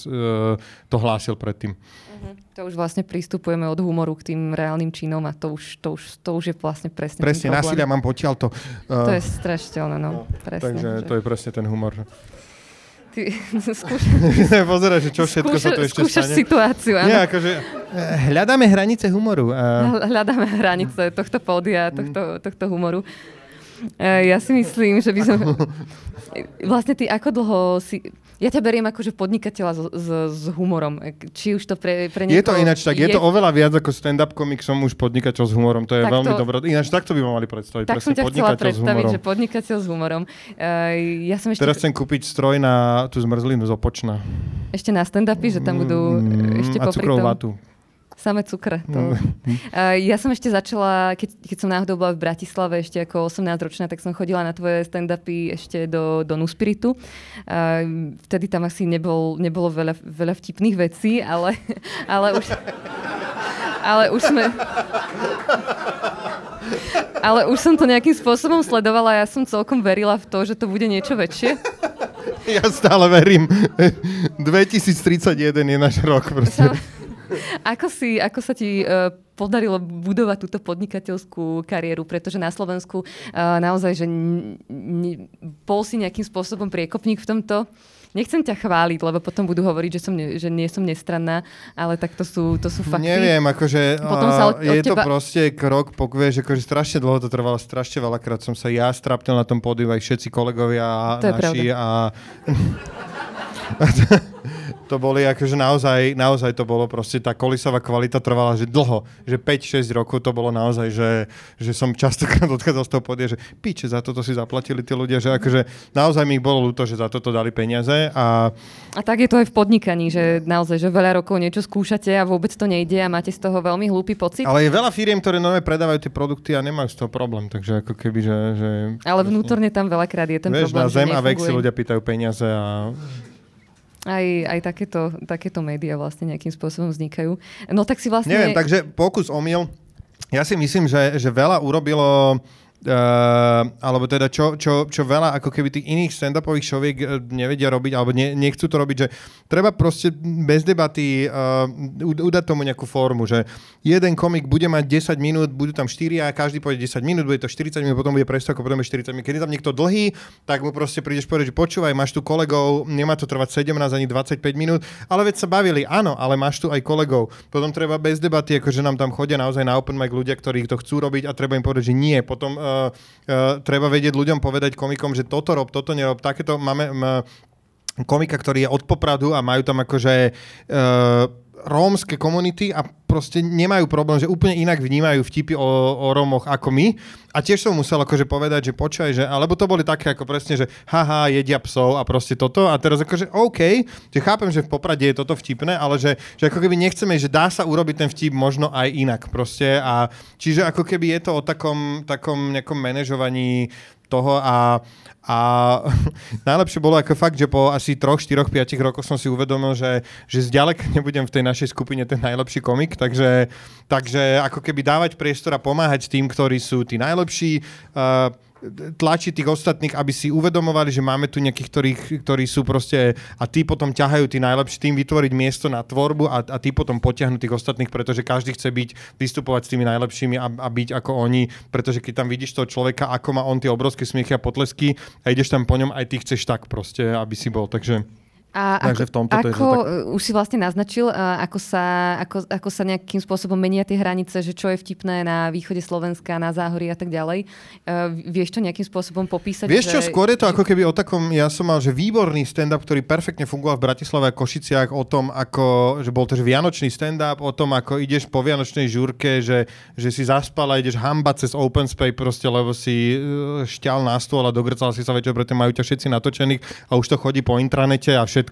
uh, to hlásil predtým. To už vlastne pristupujeme od humoru k tým reálnym činom a to už, to už, to už je vlastne presne Presne, násilia mám potiaľ to. To je strašiteľné, no. Presne. Takže že- to je presne ten humor. že- Ty skúš, Pozeraj, že čo všetko sa tu ešte skúšaš stane. situáciu, áno. Nie, akože eh, hľadáme hranice humoru. A... Hľadáme hranice tohto pódia, tohto, tohto humoru. E, Ja si myslím, že by som... Vlastne ty ako dlho si... Ja ťa beriem ako že podnikateľa s, s, s humorom. E, Či už to pre, pre Je to niekoho ináč tak, je to oveľa viac ako stand-up komik, som už podnikateľ s humorom, to je Tak veľmi to- dobré. Ináč takto by ma mali predstaviť, Tak som ťa chcela predstaviť, že podnikateľ s humorom. E, Ja som ešte, Teraz chcem kúpiť stroj na tú zmrzlinu z Opočna. ešte na stand-upy, že tam budú Mm, ešte a popri cukrovú tom. vatu. Samé cukre. To. Uh, ja som ešte začala, keď, keď som náhodou bola v Bratislave ešte ako 18-ročná, tak som chodila na tvoje stand-upy ešte do, do Nuspiritu. Vtedy tam asi nebol, nebolo veľa, veľa vtipných vecí, ale, ale už... Ale už sme... Ale už som to nejakým spôsobom sledovala a ja som celkom verila v to, že to bude niečo väčšie. Ja stále verím. 2031 je náš rok. Proste. Ako, si, ako sa ti uh, podarilo budovať túto podnikateľskú kariéru, pretože na Slovensku uh, naozaj, že n- n- bol si nejakým spôsobom priekopník v tomto. Nechcem ťa chváliť, lebo potom budú hovoriť, že, som ne, že nie som nestranná, ale tak to sú, to sú fakty. Neviem, akože Potom sa od- uh, je od to teba- proste krok, vieš, akože strašne dlho to trvalo, strašne veľakrát som sa ja strapnil na tom pódiu, aj všetci kolegovia To je naši a to boli akože naozaj, naozaj to bolo proste, tá kolisová kvalita trvala, že dlho, že 5-6 rokov to bolo naozaj, že, že som častokrát odchádzal z toho podia, že piče, za toto si zaplatili tí ľudia, že akože naozaj mi ich bolo ľúto, že za toto dali peniaze a A tak je to aj v podnikaní, že naozaj, že veľa rokov niečo skúšate a vôbec to nejde a máte z toho veľmi hlúpy pocit. ale je veľa firiem, ktoré nové predávajú tie produkty a nemajú z toho problém, takže ako keby, že... že Ale vnútorne tam veľakrát je ten Vieš, problém, na zem a vek si ľudia pýtajú peniaze a Aj, aj takéto, takéto médiá vlastne nejakým spôsobom vznikajú. No tak si vlastne... Neviem, takže pokus omyl. Ja si myslím, že, že veľa urobilo Uh, alebo teda čo, čo, čo veľa ako keby tých iných stand-upových šoviek eh, nevedia robiť, alebo ne, nechcú to robiť, že treba proste bez debaty uh, udať tomu nejakú formu, že jeden komik bude mať 10 minút, budú tam 4 a každý povie 10 minút, bude to 40 minút, potom bude prestávka, potom bude 40 minút. Keď je tam niekto dlhý, tak mu proste prídeš povedať, že počúvaj, máš tu kolegov, nemá to trvať 17 ani 25 minút, ale veď sa bavili, áno, ale máš tu aj kolegov. Potom treba bez debaty, akože nám tam chodia naozaj na open mic ľudia, ktorí to chcú robiť a treba im povedať, že nie. Potom uh, treba vedieť ľuďom povedať komikom, že toto rob, toto nerob, takéto máme m, komika, ktorý je od Popradu a majú tam akože uh, rómske komunity a proste nemajú problém, že úplne inak vnímajú vtipy o, o Rómoch ako my. A tiež som musel akože povedať, že počkaj, že, alebo to boli také ako presne, že haha, jedia psov a proste toto. A teraz akože OK, že chápem, že v Poprade je toto vtipné, ale že, že ako keby nechceme, že dá sa urobiť ten vtip možno aj inak proste. A čiže ako keby je to o takom, takom nejakom manažovaní toho a, a najlepšie bolo ako fakt, že po asi 3, 4, 5 rokoch som si uvedomil, že, že zďaleka nebudem v tej našej skupine ten najlepší komik, takže, takže ako keby dávať priestor a pomáhať tým, ktorí sú tí najlepší, uh, tlačiť tých ostatných, aby si uvedomovali, že máme tu nejakých, ktorí, ktorí sú proste a tí potom ťahajú tí najlepší, tým vytvoriť miesto na tvorbu a, a tí potom potiahnu tých ostatných, pretože každý chce byť, vystupovať s tými najlepšími a, a byť ako oni, pretože keď tam vidíš toho človeka, ako má on tie obrovské smiechy a potlesky a ideš tam po ňom, aj ty chceš tak proste, aby si bol. Takže A Takže ako, v tomto to je, ako tak- už si vlastne naznačil, a ako sa, ako, ako sa nejakým spôsobom menia tie hranice, že čo je vtipné na východe Slovenska, na záhorí a tak ďalej. Uh, vieš to nejakým spôsobom popísať? Vieš čo, že, skôr je to ako keby o takom, ja som mal, že výborný stand-up, ktorý perfektne fungoval v Bratislave a Košiciach o tom, ako, že bol to že vianočný stand-up, o tom, ako ideš po vianočnej žúrke, že, že si zaspal a ideš hamba cez open space proste, lebo si šťal na stôl a dogrcal si sa večer, preto majú ťa všetci natočených a už to chodí po intranete a všetko.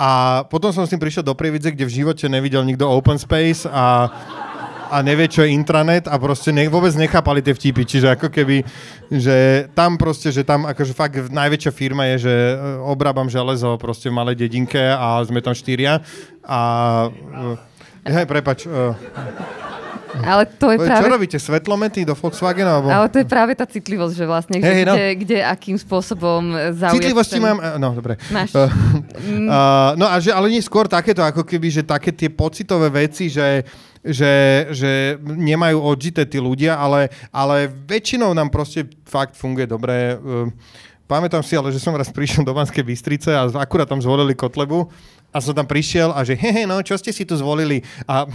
A potom som s tým prišiel do Prievidze, kde v živote nevidel nikto open space a a nevie, čo je intranet a proste ne, vôbec nechápali tie vtipy. Čiže ako keby, že tam proste, že tam akože fakt najväčšia firma je, že e, obrábam železo proste v malej dedinke a sme tam štyria a... e, Hej, prepač. e, Ale to je Čo práve... robíte? Svetlomety do Volkswagenu? Alebo... Ale to je práve tá citlivosť, že vlastne, že Hej, no. kde, kde, akým spôsobom zaujať Citlivosti ten... mám, eh, no dobre. Máš. Uh, uh, no a že, ale nie skôr takéto, ako keby, že také tie pocitové veci, že, že, že nemajú odžité tí ľudia, ale, ale väčšinou nám proste fakt funguje dobre. Uh, pamätám si ale, že som raz prišiel do Banskej Bystrice a akurát tam zvolili Kotlebu a som tam prišiel a že hehe, no čo ste si tu zvolili? A,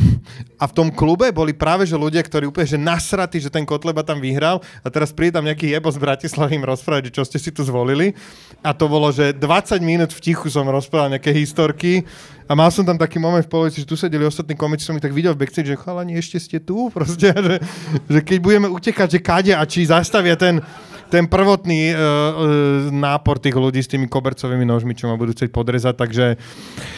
a v tom klube boli práve že ľudia, ktorí úplne že nasratí, že ten Kotleba tam vyhral a teraz príde tam nejaký jebo z Bratislavy im rozprávať, že čo ste si tu zvolili. A to bolo, že 20 minút v tichu som rozprával nejaké historky a mal som tam taký moment v polovici, že tu sedeli ostatní komici, som ich tak videl v backstage, že chalani, ešte ste tu? Proste, že, že keď budeme utekať, že kade a či zastavia ten ten prvotný uh, uh, nápor tých ľudí s tými kobercovými nožmi, čo ma budú chcieť podrezať, takže...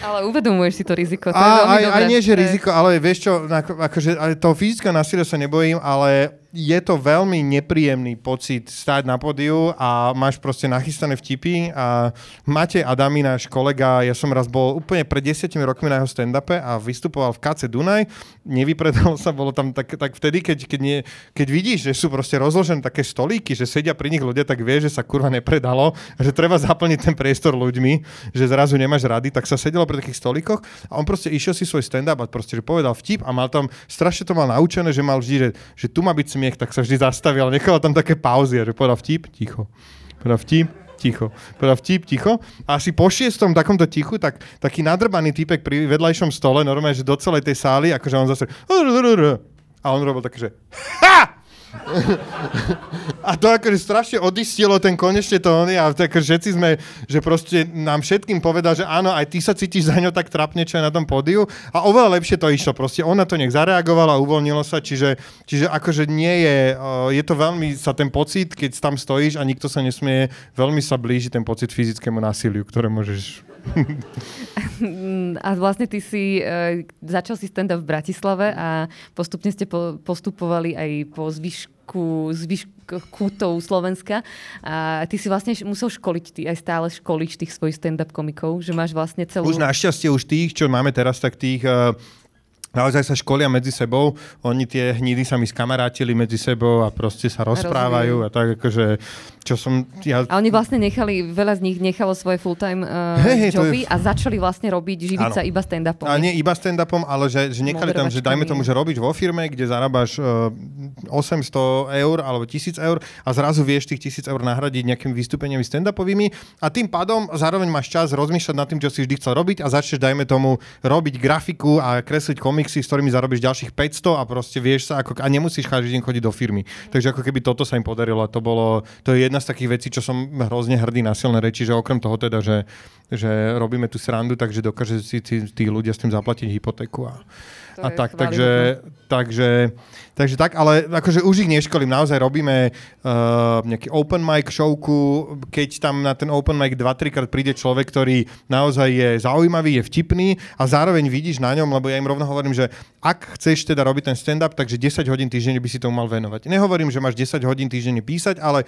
Ale uvedomuješ si to riziko. To je A, veľmi aj, dobré. aj nie, že je- riziko, ale vieš čo, ako, akože, ale toho fyzického násilia sa nebojím, ale je to veľmi nepríjemný pocit stáť na pódiu a máš proste nachystané vtipy a Matej Adami, náš kolega, ja som raz bol úplne pred desiatimi rokmi na jeho stand-upe a vystupoval v KC Dunaj, nevypredalo sa, bolo tam tak, tak vtedy, keď, keď, nie, keď vidíš, že sú proste rozložené také stolíky, že sedia pri nich ľudia, tak vieš, že sa kurva nepredalo, že treba zaplniť ten priestor ľuďmi, že zrazu nemáš rady, tak sa sedelo pri takých stolíkoch a on proste išiel si svoj stand-up a proste, že povedal vtip a mal tam, strašne to mal naučené, že mal vždy, že, že tu má byť smiech, tak sa vždy zastavil, ale nechal tam také pauzy, že povedal vtip, ticho. Povedal vtip, ticho. Povedal vtip, ticho. A asi po šiestom takomto tichu, tak taký nadrbaný typek pri vedľajšom stole, normálne, že do celej tej sály, akože on zase... A on robil také, že... Ha! A to akože strašne odistilo ten konečne to on a tak všetci sme, že proste nám všetkým povedal, že áno, aj ty sa cítiš za ňo tak trapne, čo je na tom pódiu a oveľa lepšie to išlo. Proste ona to nech zareagovala, uvoľnilo sa, čiže, čiže akože nie je, je to veľmi sa ten pocit, keď tam stojíš a nikto sa nesmie, veľmi sa blíži ten pocit fyzickému násiliu, ktoré môžeš A vlastne ty si uh, začal si stand-up v Bratislave a postupne ste po, postupovali aj po zvyšku, zvyšku kútov Slovenska. A ty si vlastne musel školiť, ty aj stále školiť tých svojich stand-up komikov, že máš vlastne celú... Už našťastie už tých, čo máme teraz, tak tých uh, naozaj sa školia medzi sebou. Oni tie hnidy sa mi skamarátili medzi sebou a proste sa rozprávajú a tak akože, čo som... Ja, A oni vlastne nechali, veľa z nich nechalo svoje full-time uh, Hej, hej, to joby je- a začali vlastne robiť, živiť Áno. sa iba stand-upom. A nie iba stand-upom, ale že, že nechali tam, že dajme tomu, že robíš vo firme, kde zarábaš uh, 800 eur alebo 1000 eur a zrazu vieš tých 1000 eur nahradiť nejakými vystúpeniami stand-upovými a tým pádom zároveň máš čas rozmýšľať nad tým, čo si vždy chcel robiť a začneš, dajme tomu, robiť grafiku a kresliť komiksy, s ktorými zarobíš ďalších 500 a proste vieš sa ako, a nemusíš každý deň chodiť do firmy. Takže ako keby toto sa im podarilo a to bolo, to je jedna z takých vecí, čo som hrozne hrdý na silné reči, že okrem toho teda, že, že robíme tu srandu, takže dokáže si tí, tí ľudia s tým zaplatiť hypotéku a, To a tak, chválihodné. takže, takže, takže tak, ale akože už ich neškolím, naozaj robíme uh, nejaký open mic showku, keď tam na ten open mic 2-3 krát príde človek, ktorý naozaj je zaujímavý, je vtipný a zároveň vidíš na ňom, lebo ja im rovno hovorím, že ak chceš teda robiť ten stand-up, takže 10 hodín týždenne by si tomu mal venovať. Nehovorím, že máš 10 hodín týždenne písať, ale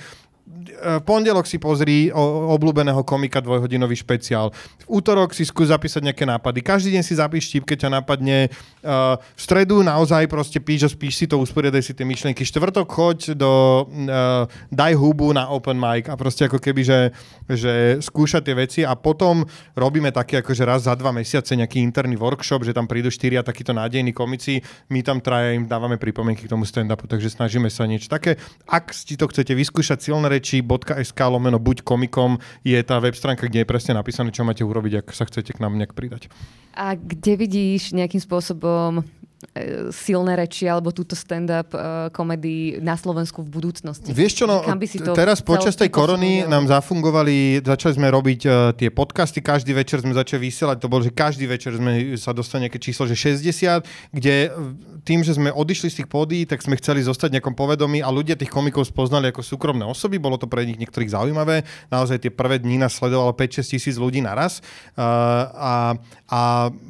v pondelok si pozri o, obľúbeného komika dvojhodinový špeciál. V útorok si skús zapísať nejaké nápady. Každý deň si zapíš štip, keď ťa napadne. Uh, v stredu naozaj proste píš a spíš si to, usporiadaj si tie myšlienky. Štvrtok choď do uh, daj hubu na open mic a proste ako keby, že, že skúša tie veci a potom robíme také ako, že raz za dva mesiace nejaký interný workshop, že tam prídu štyria takíto nádejní komici, my tam traja im dávame pripomienky k tomu stand-upu, takže snažíme sa niečo také. Ak si to chcete vyskúšať, silné reči.sk lomeno buď komikom je tá web stránka, kde je presne napísané, čo máte urobiť, ak sa chcete k nám nejak pridať. A kde vidíš nejakým spôsobom silné reči alebo túto stand-up uh, komedii na Slovensku v budúcnosti? Vieš čo, no, Kam by si to teraz počas tej korony nám zafungovali, začali sme robiť uh, tie podcasty, každý večer sme začali vysielať, to bolo, že každý večer sme sa dostali nejaké číslo, že 60, kde tým, že sme odišli z tých pódií, tak sme chceli zostať v nejakom povedomí a ľudia tých komikov spoznali ako súkromné osoby, bolo to pre nich niektorých zaujímavé, naozaj tie prvé dni nás sledovalo 5-6 tisíc ľudí naraz uh, a, a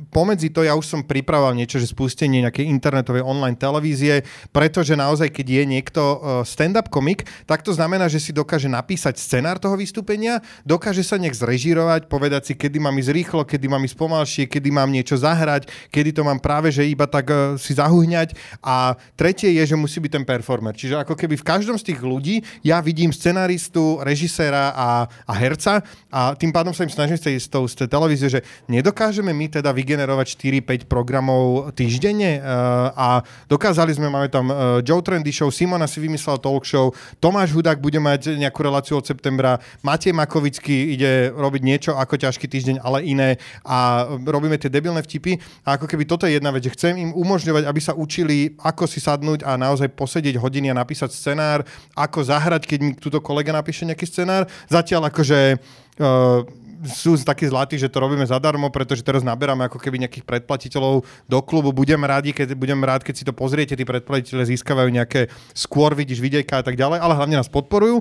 pomedzi to ja už som pripravoval niečo, že spustenie nejakej internetovej online televízie, pretože naozaj, keď je niekto uh, stand-up komik, tak to znamená, že si dokáže napísať scenár toho vystúpenia, dokáže sa nejak zrežírovať, povedať si, kedy mám ísť rýchlo, kedy mám ísť pomalšie, kedy mám niečo zahrať, kedy to mám práve, že iba tak uh, si zahuhňať. A tretie je, že musí byť ten performer. Čiže ako keby v každom z tých ľudí ja vidím scenaristu, režiséra a, a herca a tým pádom sa im snažím z tej, z tej televízie, že nedokážeme my teda vygenerovať 4-5 programov týždenne uh, a dokázali sme, máme tam uh, Joe Trendy Show, Simona si vymyslel talk show, Tomáš Hudák bude mať nejakú reláciu od septembra, Matej Makovický ide robiť niečo ako ťažký týždeň, ale iné a robíme tie debilné vtipy a ako keby toto je jedna vec, že chcem im umožňovať, aby sa učili, ako si sadnúť a naozaj posedieť hodiny a napísať scenár, ako zahrať, keď mi túto kolega napíše nejaký scenár. Zatiaľ akože uh, sú takí zlatí, že to robíme zadarmo, pretože teraz naberáme ako keby nejakých predplatiteľov do klubu. Budem rádi, keď, budem rád, keď si to pozriete, tí predplatiteľe získavajú nejaké skôr vidíš videjka a tak ďalej, ale hlavne nás podporujú.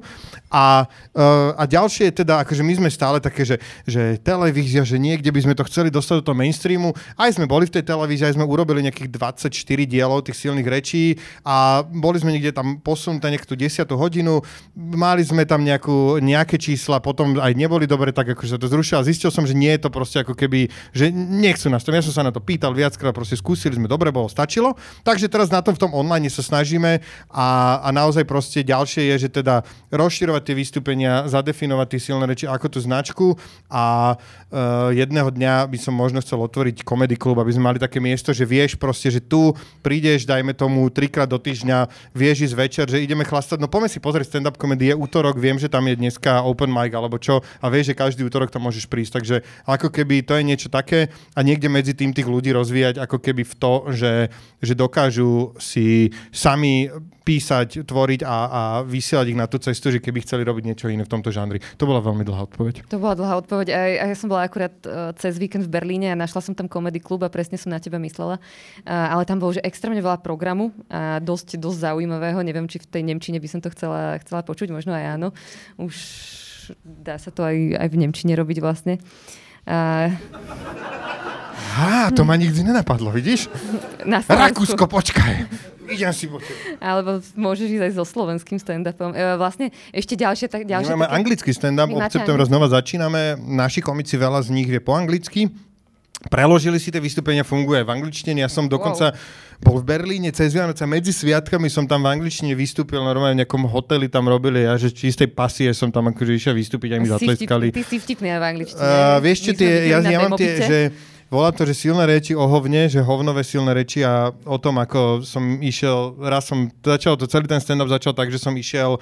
A, uh, a ďalšie je teda, akože my sme stále také, že, že televízia, že niekde by sme to chceli dostať do toho mainstreamu. Aj sme boli v tej televízii, aj sme urobili nejakých 24 dielov tých silných rečí a boli sme niekde tam posunuté niekto 10 hodinu, mali sme tam nejakú, nejaké čísla, potom aj neboli dobre, tak akože sa to zrušilo. Zistil som, že nie je to proste ako keby, že nechcú nás tam. Ja som sa na to pýtal viackrát, proste skúsili sme, dobre bolo, stačilo. Takže teraz na tom v tom online sa snažíme a, a naozaj proste ďalšie je, že teda rozširovať tie vystúpenia, zadefinovať tie silné reči ako tú značku a uh, jedného dňa by som možno chcel otvoriť komedy klub, aby sme mali také miesto, že vieš proste, že tu prídeš, dajme tomu trikrát do týždňa, vieš ísť večer, že ideme chlastať, no poďme si pozrieť stand-up komedy, je útorok, viem, že tam je dneska open mic alebo čo a vieš, že každý útorok tam môžeš prísť, takže ako keby to je niečo také a niekde medzi tým tých ľudí rozvíjať ako keby v to, že, že dokážu si sami písať, tvoriť a, a vysielať ich na tú cestu, že keby chceli robiť niečo iné v tomto žánri. To bola veľmi dlhá odpoveď. To bola dlhá odpoveď. A, ja som bola akurát uh, cez víkend v Berlíne a našla som tam komedy klub a presne som na teba myslela. Uh, ale tam bolo že extrémne veľa programu a dosť, dosť zaujímavého. Neviem, či v tej Nemčine by som to chcela, chcela počuť, možno aj áno. Už dá sa to aj, aj v Nemčine robiť vlastne. Uh, Á, to ma nikdy nenapadlo, vidíš? na Slovensku. Rakúsko, počkaj. Idem si po Alebo môžeš ísť aj so slovenským stand-upom. E, vlastne ešte ďalšie... Tak, ďalšie My máme také- anglický stand-up, od septembra znova začíname. Naši komici, veľa z nich vie po anglicky. Preložili si tie vystúpenia, funguje v angličtine. Ja som dokonca bol v Berlíne cez Vianoce, medzi sviatkami som tam v angličtine vystúpil, normálne v nejakom hoteli tam robili, ja že čistej pasie som tam akože išiel vystúpiť, aj mi zatleskali. Ty si vtipný v angličtine. Uh, vieš čo, tie, ja, ja mám tie, že volá to, že silné reči o hovne, že hovnové silné reči a o tom, ako som išiel, raz som, začal to celý ten stand-up začal tak, že som išiel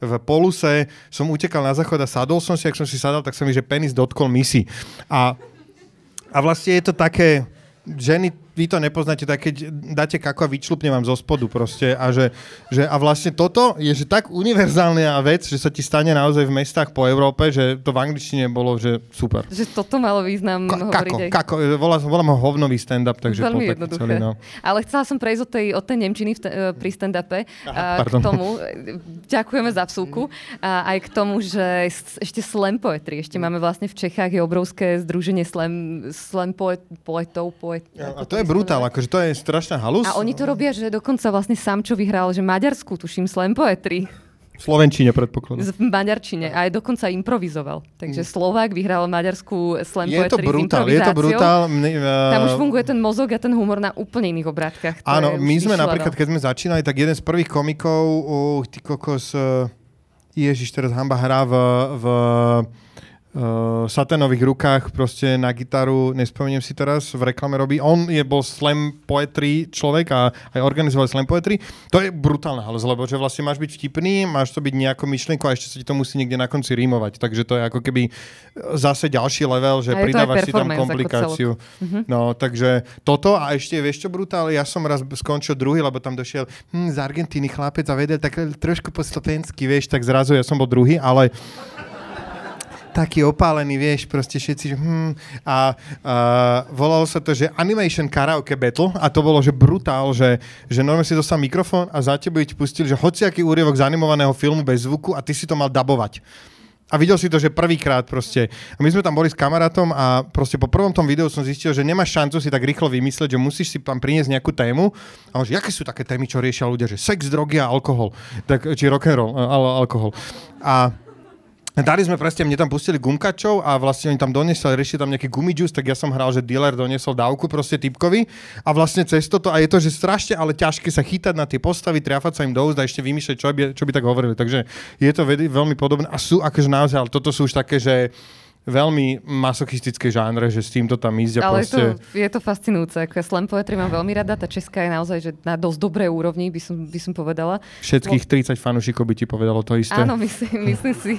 v poluse, som utekal na záchod a sadol som si, ak som si sadal, tak som mi, že penis dotkol misi. A, a vlastne je to také, ženy, vy to nepoznáte, tak keď dáte kako a vyčlupne vám zo spodu proste a že, že a vlastne toto je že tak univerzálna vec, že sa ti stane naozaj v mestách po Európe, že to v angličtine bolo, že super. Že toto malo význam Ka- hovoriť kako, aj. kako, volám, volám ho hovnový stand-up, takže Veľmi jednoduché. celý, no. Ale chcela som prejsť od tej, od tej Nemčiny v te, e, pri stand-upe a k pardon. tomu. e, Ďakujeme za vsúku. A aj k tomu, že ešte slam poetry. Ešte máme vlastne v Čechách je obrovské združenie slam, slam poet, poetov. Poet, A to je brutál, akože to je strašná halus. A oni to robia, že dokonca vlastne sám, čo vyhral, že Maďarsku, tuším, slam poetry. V Slovenčine predpokladám. V Maďarčine. A aj dokonca improvizoval. Takže Slovák vyhral Maďarsku slam Mm. Je to brutál, je to brutál. Mne, uh, Tam už funguje ten mozog a ten humor na úplne iných obrátkach. Áno, my sme vyšľadal. napríklad, keď sme začínali, tak jeden z prvých komikov, uh, ty kokos, uh, Ježiš, teraz hamba hrá v, v uh, saténových rukách proste na gitaru, nespomeniem si teraz, v reklame robí. On je, bol slam poetry človek a aj organizoval slam poetry. To je brutálna halus, lebo že vlastne máš byť vtipný, máš to byť nejakou myšlienkou a ešte sa ti to musí niekde na konci rímovať. Takže to je ako keby zase ďalší level, že pridávaš si tam komplikáciu. No, takže toto a ešte vieš čo brutál, ja som raz skončil druhý, lebo tam došiel hm, z Argentíny chlapec a vedel tak trošku po slovensky, vieš, tak zrazu ja som bol druhý, ale taký opálený, vieš, proste všetci, že hm, a, a volalo sa to, že Animation Karaoke Battle a to bolo, že brutál, že, že normálne si dostal mikrofón a za tebou ti pustili, že hociaký úrievok z animovaného filmu bez zvuku a ty si to mal dabovať. A videl si to, že prvýkrát proste. A my sme tam boli s kamarátom a proste po prvom tom videu som zistil, že nemáš šancu si tak rýchlo vymyslieť, že musíš si tam priniesť nejakú tému. A on, že aké sú také témy, čo riešia ľudia, že sex, drogy a alkohol. Tak, či rock and roll, ale alkohol. A Dali sme presne, mne tam pustili gumkačov a vlastne oni tam doniesli, riešili tam nejaký gumidžus, tak ja som hral, že dealer doniesol dávku proste typkovi a vlastne cez toto, a je to, že strašne, ale ťažké sa chytať na tie postavy, triafať sa im do a ešte vymýšľať, čo by, čo by tak hovorili. Takže je to veľmi podobné a sú akože naozaj, ale toto sú už také, že veľmi masochistické žánre, že s týmto tam ísť a Ale proste... to, je to fascinujúce. Ako ja slam poetry mám veľmi rada. Tá česká je naozaj že na dosť dobrej úrovni, by som, by som povedala. Všetkých 30 fanúšikov by ti povedalo to isté. Áno, myslím, myslím si.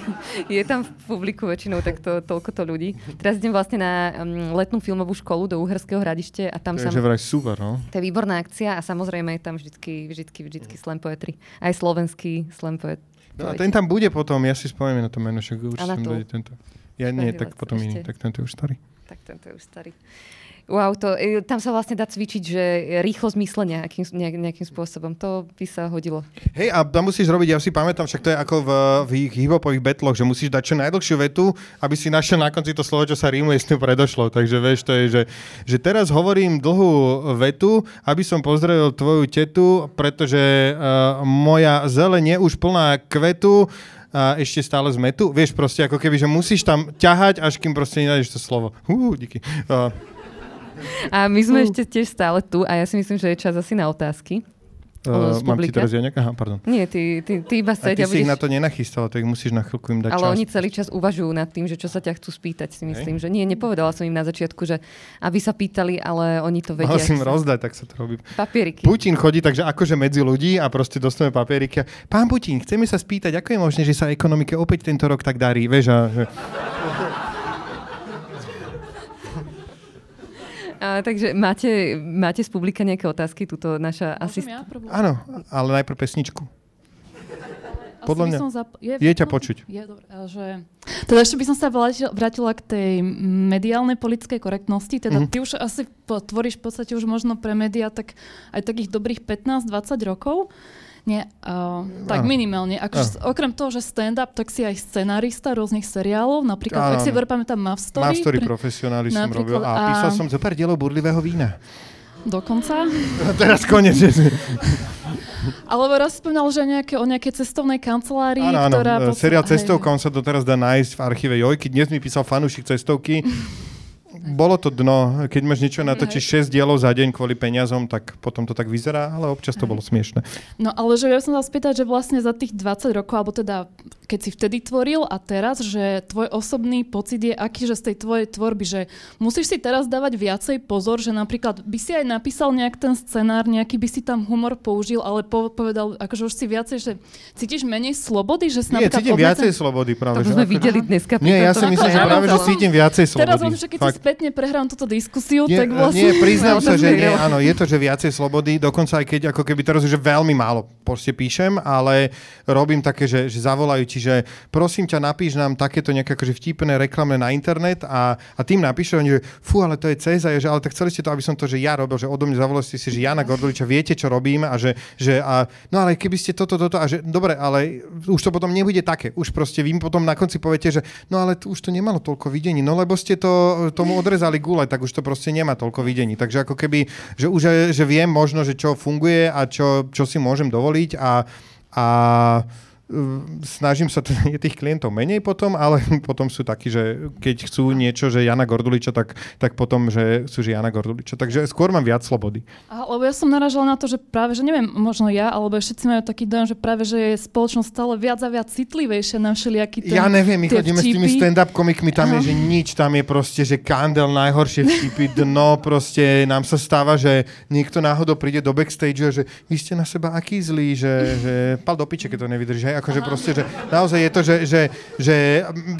Je tam v publiku väčšinou takto, toľko to ľudí. Teraz idem vlastne na um, letnú filmovú školu do Uherského hradište a tam sa... Takže vraj super, no. To je výborná akcia a samozrejme je tam vždycky, vždycky, vždycky slam poetry. Aj slovenský slam poet. No a ten tam bude potom, ja si spomeniem na to meno, však to. bude tento. Ja nie, tak potom iný, tak tento je už starý. Tak tento je už starý. Wow, to, e, tam sa vlastne dá cvičiť, že rýchlosť myslenia nejakým, nejak, nejakým spôsobom. To by sa hodilo. Hej, a tam musíš robiť, ja si pamätám, však to je ako v, v ich hip-hopových betloch, že musíš dať čo najdlhšiu vetu, aby si našiel na konci to slovo, čo sa rímuje s tým predošlo. Takže vieš, to je, že, že teraz hovorím dlhú vetu, aby som pozdravil tvoju tetu, pretože uh, moja zeleň je už plná kvetu, a ešte stále z metu. Vieš, proste ako keby, že musíš tam ťahať, až kým proste nenájdeš to slovo. Hú, díky. Uh, A my sme ešte tiež stále tu a ja si myslím, že je čas asi na otázky. Uh, mám ti teraz ja nejaká? Aha, pardon. Nie, ty, ty, ty iba A ty si ich na budeš... to nenachystal, tak musíš na chvíľku im dať Ale čas. oni celý čas uvažujú nad tým, že čo sa ťa chcú spýtať, si myslím. Že nie, nepovedala som im na začiatku, že aby sa pýtali, ale oni to vedia. Mal si im rozdať, tak sa to robí. Papieriky. Putin chodí takže akože medzi ľudí a proste dostaneme papieriky. a, Pán Putin, chceme sa spýtať, ako je možné, že sa ekonomike opäť tento rok tak darí? Vieš, a, že... A, takže máte, máte z publika nejaké otázky? Tuto naša asist... Ja? Áno, ale najprv pesničku. Podľa mňa. Zap- Je ťa počuť. Je, dobré. Že... Teda ešte by som sa vrátila, k tej mediálnej politickej korektnosti. Teda Mhm. ty už asi po- tvoríš v podstate už možno pre médiá tak aj takých dobrých 15-20 rokov. Nie, uh, tak Áno. minimálne. Akože, okrem toho, že stand-up, tak si aj scenárista rôznych seriálov. Napríklad, Áno, ak si áno. dobre pamätám, Mav Story. Mám story pre- profesionály som robil a písal som zo pár dielov burlivého vína. Dokonca. A teraz konec. Alebo raz spomínal, že nejaké, o nejakej cestovnej kancelárii, Áno, áno. ktorá... Seriál hej, Cestovka, on sa doteraz dá nájsť v archíve Jojky. Dnes mi písal fanúšik Cestovky. Bolo to dno. Keď máš niečo natočíš 6 dielov za deň kvôli peniazom, tak potom to tak vyzerá, ale občas to bolo smiešne. No ale že ja som sa spýtať, že vlastne za tých 20 rokov, alebo teda keď si vtedy tvoril a teraz, že tvoj osobný pocit je aký, že z tej tvojej tvorby, že musíš si teraz dávať viacej pozor, že napríklad by si aj napísal nejak ten scenár, nejaký by si tam humor použil, ale po- povedal, akože už si viacej, že cítiš menej slobody, že si Nie, cítim obmedzen- viacej slobody práve. To sme ako- videli dneska. Nie, ja si myslím, že práve, že cítim viacej slobody. Teraz len, že keď si. Spätne prehrám túto diskusiu, Nie, tak vlastne... nie, priznám sa, že nie, áno, je to, že viacej slobody, dokonca aj keď ako keby teraz už veľmi málo proste píšem, ale robím také, že, že zavolajú ti, že prosím ťa, napíš nám takéto nejaké akože vtipné reklamné na internet a, a tým napíšu, oni, že fú, ale to je Ceza, že ale tak chceli ste to, aby som to, že ja robil, že odo mňa zavolali ste si, že Jana Gorduliča, viete, čo robím a že, že a, no ale keby ste toto, toto a že dobre, ale už to potom nebude také. Už proste vy potom na konci poviete, že no ale už to nemalo toľko videní, no lebo ste to tomu odrezali gule, tak už to proste nemá toľko videní. Takže ako keby, že už že, viem možno, že čo funguje a čo, čo si môžem dovoliť a, a snažím sa, teda je tých klientov menej potom, ale potom sú takí, že keď chcú niečo, že Jana Gorduliča, tak, tak potom, že sú že Jana Gorduliča. Takže skôr mám viac slobody. A, lebo ja som naražala na to, že práve, že neviem, možno ja, alebo všetci majú taký dojem, že práve, že je spoločnosť stále viac a viac citlivejšia na všelijaký ten, Ja neviem, my chodíme s tými vtipy. stand-up komikmi, tam Aha. je, že nič, tam je proste, že kandel, najhoršie vtipy, dno, proste nám sa stáva, že niekto náhodou príde do backstage že vy ste na seba aký zlí, že, že pal do piče, keď to nevydrží. Akože proste, že naozaj je to, že, že, že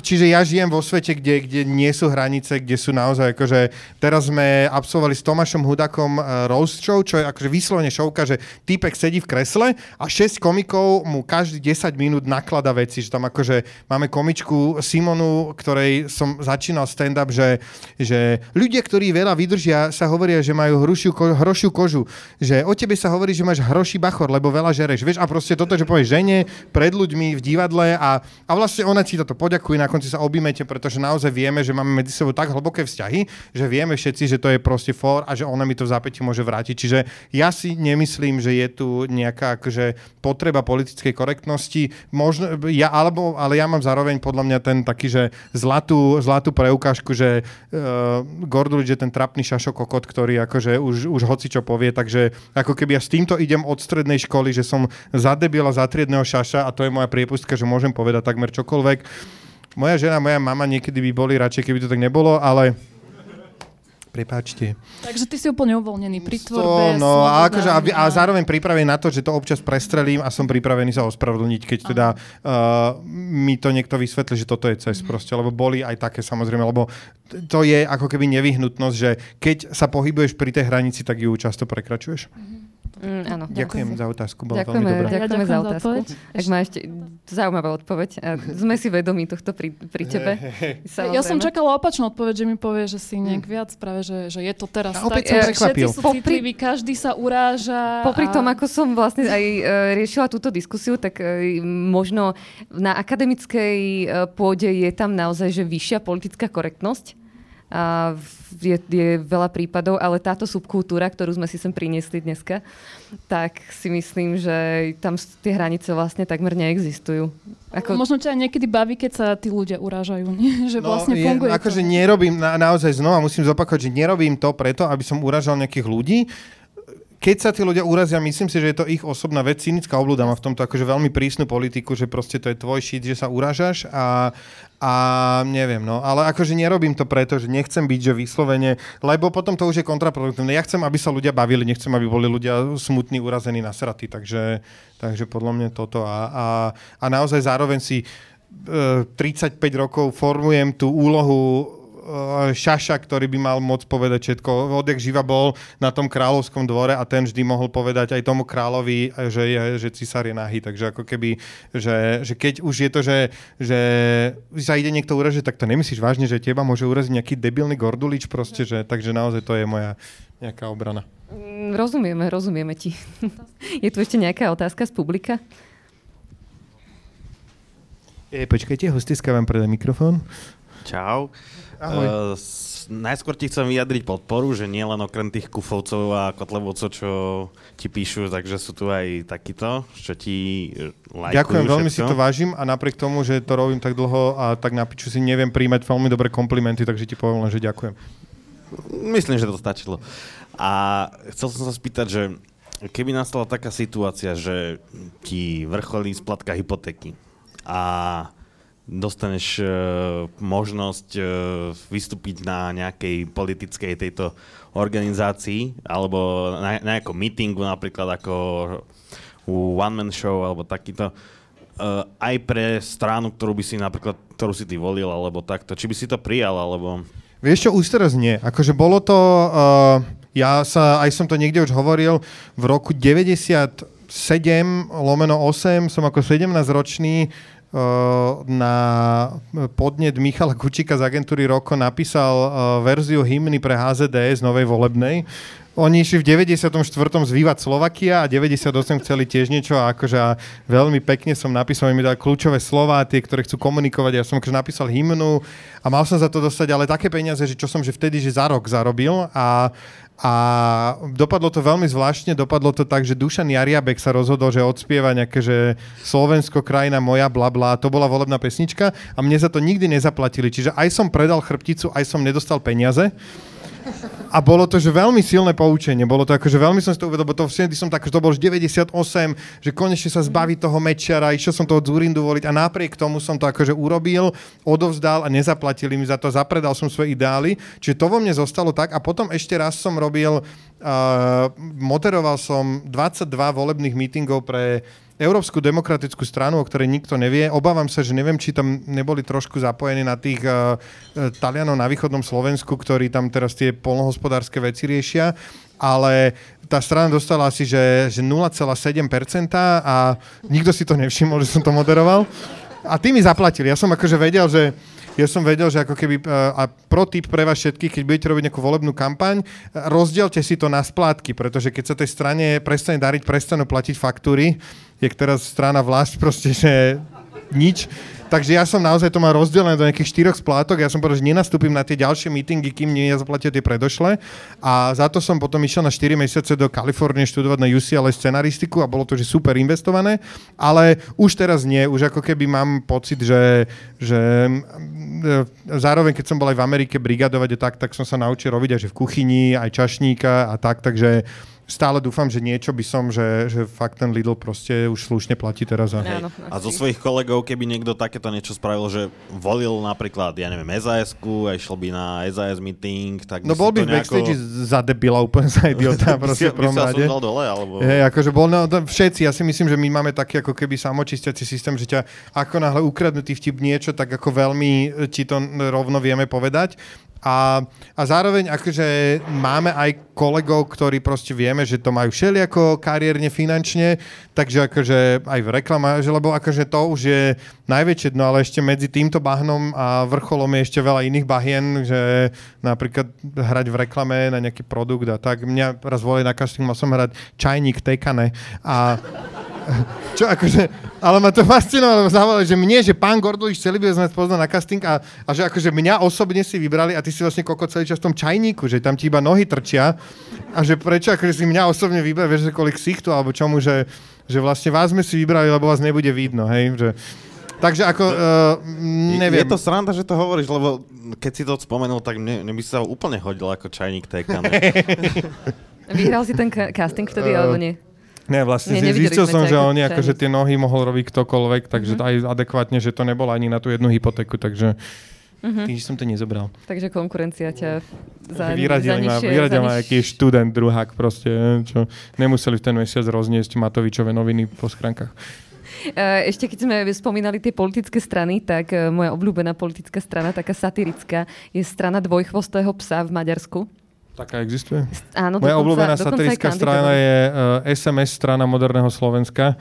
čiže ja žijem vo svete, kde, kde nie sú hranice, kde sú naozaj akože, teraz sme absolvovali s Tomášom Hudakom uh, roast show, čo je akože vyslovene šovka, že týpek sedí v kresle a 6 komikov mu každý 10 minút naklada veci, že tam akože máme komičku Simonu, ktorej som začínal stand-up, že, že ľudia, ktorí veľa vydržia, sa hovoria, že majú hrušiu, ko, hrošiu kožu. Že o tebe sa hovorí, že máš hroší bachor, lebo veľa žereš. Vieš, a proste toto, že povieš žene, pred ľuďmi, v divadle a, a vlastne ona ti toto poďakuje, na konci sa objímete, pretože naozaj vieme, že máme medzi sebou tak hlboké vzťahy, že vieme všetci, že to je proste for a že ona mi to v zápäti môže vrátiť. Čiže ja si nemyslím, že je tu nejaká akože, potreba politickej korektnosti. Možno, ja, alebo, ale ja mám zároveň podľa mňa ten taký, že zlatú, zlatú preukážku, že uh, Gordulič je ten trapný šašokokot, ktorý akože už, už hoci čo povie, takže ako keby ja s týmto idem od strednej školy, že som zadebila za triedného šaša a to je moja priepustka, že môžem povedať takmer čokoľvek. Moja žena, moja mama niekedy by boli radšej, keby to tak nebolo, ale prepáčte. Takže ty si úplne uvoľnený pri To, tvorbe. no, a, akože, a, a zároveň pripravený na to, že to občas prestrelím a som pripravený sa ospravedlniť, keď teda uh, mi to niekto vysvetlí, že toto je cez Mhm. proste, lebo boli aj také samozrejme, lebo to je ako keby nevyhnutnosť, že keď sa pohybuješ pri tej hranici, tak ju často prekračuješ. Mm, áno. Ďakujem za otázku, bola Ďakujeme, veľmi dobrá. Ja ďakujeme za ďakujem za otázku. odpoveď. Ak má ešte zaujímavá odpoveď. A sme si vedomí tohto pri, pri tebe. Ja som Samozrejme. čakala opačnú odpoveď, že mi povie, že si nejak viac práve, že, že je to teraz A opäť tak, som všetci sú citliví, každý sa uráža. Popri a... tom, ako som vlastne aj e, riešila túto diskusiu, tak e, možno na akademickej e, pôde je tam naozaj že vyššia politická korektnosť. A je, je veľa prípadov, ale táto subkultúra, ktorú sme si sem priniesli dneska, tak si myslím, že tam tie hranice vlastne takmer neexistujú. Ako, Možno ťa niekedy baví, keď sa tí ľudia urážajú, nie? že vlastne je, funguje akože to. nerobím, na, naozaj znova musím zopakovať, že nerobím to preto, aby som uražal nejakých ľudí. Keď sa tí ľudia urazia, myslím si, že je to ich osobná vec. Cynická obľuda má v tomto akože veľmi prísnu politiku, že proste to je tvoj šít, že sa uražaš a, a neviem, no. Ale akože nerobím to preto, že nechcem byť, že vyslovene, lebo potom to už je kontraproduktívne. Ja chcem, aby sa ľudia bavili, nechcem, aby boli ľudia smutní, urazení, nasratí. Takže, takže podľa mňa toto. A, a, a naozaj zároveň si e, 35 rokov formujem tú úlohu e, šaša, ktorý by mal môcť povedať všetko. Odjak živa bol na tom kráľovskom dvore a ten vždy mohol povedať aj tomu kráľovi, že, je, že cisár je nahý. Takže ako keby, že, že keď už je to, že, že sa ide niekto uražiť, tak to nemyslíš vážne, že teba môže uraziť nejaký debilný gordulič proste, že, takže naozaj to je moja nejaká obrana. Mm, Rozumieme, rozumieme ti. je tu ešte nejaká otázka z publika? E, počkajte, hostiska vám predá mikrofón. Čau. Ahoj. Uh, s- najskôr ti chcem vyjadriť podporu, že nie len okrem tých kufovcov a kotlebovcov, čo ti píšu, takže sú tu aj takíto, čo ti eh, lajkujú Ďakujem, veľmi si všetko. to vážim a napriek tomu, že to robím tak dlho a tak na piču si neviem príjmať veľmi dobré komplimenty, takže ti poviem len, že ďakujem. Myslím, že to stačilo. A chcel som sa spýtať, že keby nastala taká situácia, že ti vrcholí splatka hypotéky a dostaneš e, možnosť e, vystúpiť na nejakej politickej tejto organizácii alebo na, na nejakom meetingu napríklad ako u One Man Show alebo takýto uh, aj pre stranu, ktorú by si napríklad, ktorú si ty volil alebo takto, či by si to prijal alebo... Vieš čo, už teraz nie. Akože bolo to, uh, ja sa, aj som to niekde už hovoril, v roku 97 lomeno 8 som ako 17-ročný uh, na podnet Michala Kučíka z agentúry Roko napísal verziu hymny pre HZDS novej volebnej. Oni išli v 94. zvývať Slovakia a 98 chceli tiež niečo a akože a veľmi pekne som napísal, mi dali kľúčové slova, tie, ktoré chcú komunikovať. Ja som akože napísal hymnu a mal som za to dostať ale také peniaze, že čo som že vtedy že za rok zarobil a, a dopadlo to veľmi zvláštne, dopadlo to tak, že Dušan Jariabek sa rozhodol, že odspieva nejaké, že Slovensko, krajina moja, bla bla, to bola volebná pesnička a mne za to nikdy nezaplatili. Čiže aj som predal chrbticu, aj som nedostal peniaze. A bolo to, že veľmi silné poučenie. Bolo to akože veľmi som si to uvedol, bo to vtedy som tak, že to bolo už 98, že konečne sa zbaví toho mečara, išiel som toho Zurindu voliť a napriek tomu som to akože urobil, odovzdal a nezaplatili mi za to, zapredal som svoje ideály. Čiže to vo mne zostalo tak a potom ešte raz som robil, uh, moderoval som 22 volebných mítingov pre Európsku demokratickú stranu, o ktorej nikto nevie. Obávam sa, že neviem, či tam neboli trošku zapojení na tých uh, Talianov na východnom Slovensku, ktorí tam teraz tie polnohospodárske veci riešia, ale tá strana dostala asi že, že 0,7% a nikto si to nevšimol, že som to moderoval. A tí mi zaplatili. Ja som akože vedel, že ja som vedel, že ako keby, a pro pre vás všetkých, keď budete robiť nejakú volebnú kampaň, rozdielte si to na splátky, pretože keď sa tej strane prestane dariť, prestanú platiť faktúry, je teraz strana vlast proste, že nič. Takže ja som naozaj to mal rozdelené do nejakých štyroch splátok. Ja som povedal, že nenastúpim na tie ďalšie meetingy, kým nie zaplatia tie predošle. A za to som potom išiel na 4 mesiace do Kalifornie študovať na UCLA scenaristiku a bolo to, že super investované. Ale už teraz nie. Už ako keby mám pocit, že, že mm, zároveň, keď som bol aj v Amerike brigadovať a tak, tak som sa naučil robiť aj že v kuchyni, aj čašníka a tak, takže stále dúfam, že niečo by som, že, že fakt ten Lidl proste už slušne platí teraz. A... Áno, A zo svojich kolegov, keby niekto takéto niečo spravil, že volil napríklad, ja neviem, SAS-ku a išiel by na SAS meeting, tak No bol by v backstage za debila, úplne za idiota, proste v prvom rade. dole, alebo... Hej, akože bol, no, všetci, ja si myslím, že my máme taký ako keby samočistiaci systém, že ťa ako náhle ukradnutý vtip niečo, tak ako veľmi ti to rovno vieme povedať. A, a zároveň akože máme aj kolegov, ktorí proste vieme, že to majú všelijako kariérne, finančne, takže akože aj v reklama, že lebo akože to už je najväčšie dno, ale ešte medzi týmto bahnom a vrcholom je ešte veľa iných bahien, že napríklad hrať v reklame na nejaký produkt a tak. Mňa raz volali na casting, mal som hrať čajník tekane a čo akože, ale ma to fascinovalo, zavolali, že mne, že pán Gorduliš celý by sme poznal na casting a, a, že akože mňa osobne si vybrali a ty si vlastne koko celý čas v tom čajníku, že tam ti iba nohy trčia a že prečo akože si mňa osobne vybrali, vieš, že kolik sichtu alebo čomu, že, že vlastne vás sme si vybrali, lebo vás nebude vidno, hej, že... Takže ako, uh, neviem. Je to sranda, že to hovoríš, lebo keď si to spomenul, tak mne, mne by sa úplne hodil ako čajník tekane. Vyhral si ten casting vtedy, Eh, alebo nie? Ne, vlastne Nie, zistil som, že ako oni akože čajník. tie nohy mohol robiť ktokoľvek, takže Mhm. aj adekvátne, že to nebolo ani na tú jednu hypotéku, takže Mhm. tým, že som to nezobral. Takže konkurencia ťa za, za Vyradili ma, nižšie, vyradil za ma študent, druhák proste, čo nemuseli v ten mesiac rozniesť Matovičové noviny po schránkach. Eh, Ešte keď sme spomínali tie politické strany, tak eh, moja obľúbená politická strana, taká satirická, je strana dvojchvostého psa v Maďarsku. Taká existuje? Áno, Moja dokonca- obľúbená satirická strana je uh, SMS strana moderného Slovenska.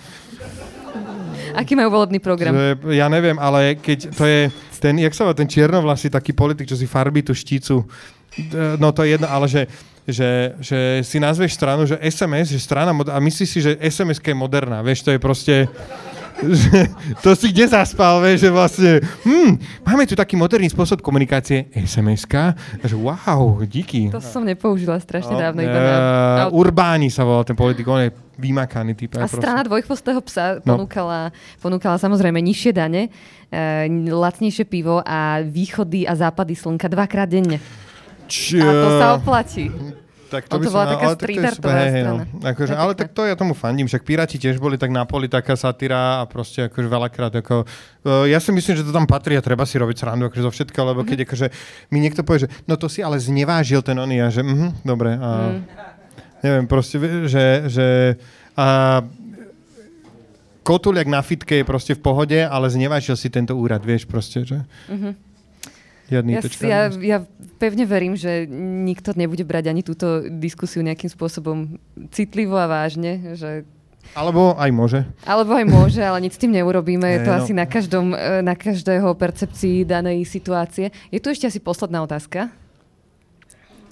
Aký majú volebný program? Že, ja neviem, ale keď to je ten, jak sa volá, ten čiernovlasý taký politik, čo si farbí tú štícu. D- No to je jedno, ale že, že, že si nazveš stranu, že SMS, že strana, a myslíš si, že SMS je moderná, vieš, to je proste... že to si kde zaspal, vieš, že vlastne, hm, máme tu taký moderný spôsob komunikácie, SMS-ka, že wow, díky. To som nepoužila strašne No, dávno. Iba eh, na... Urbáni sa volá ten politik, on je vymakaný typ. A strana dvojchvostého psa No. ponúkala, ponúkala samozrejme nižšie dane, e, lacnejšie pivo a východy a západy slnka dvakrát denne. Č- A to sa oplatí. Tak On to by bola som- taká ale to streetartová super, hej, hej. No. Akože, ale tak to ja tomu fandím, však Piráti tiež boli tak na poli taká satyra a proste akože veľakrát ako... Uh, ja si myslím, že to tam patrí a treba si robiť srandu akože zo všetkého, lebo keď akože mi niekto povie, že no to si ale znevážil ten oný a že mhm, dobre. A, Mm. Neviem, proste, že, že a, kotuliak na fitke je proste v pohode, ale znevážil si tento úrad, vieš proste, že... Mhm. Žiadny Ja, ja, ja pevne verím, že nikto nebude brať ani túto diskusiu nejakým spôsobom citlivo a vážne, že Alebo aj môže. Alebo aj môže, ale nič s tým neurobíme. Je to no. asi na, každom, eh, na každého percepcii danej situácie. Je tu ešte asi posledná otázka.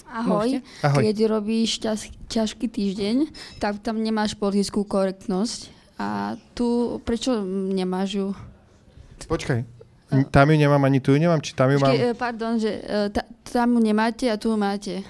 Ahoj. Môžete? Ahoj. Keď robíš ťaž, ťažký týždeň, tak tam nemáš politickú korektnosť. A tu, prečo nemáš ju? Počkaj, tam ju nemám ani tu ju nemám, či tam ju mám... Počkej, eh, pardon, že ta, tam ju nemáte a tu ju máte.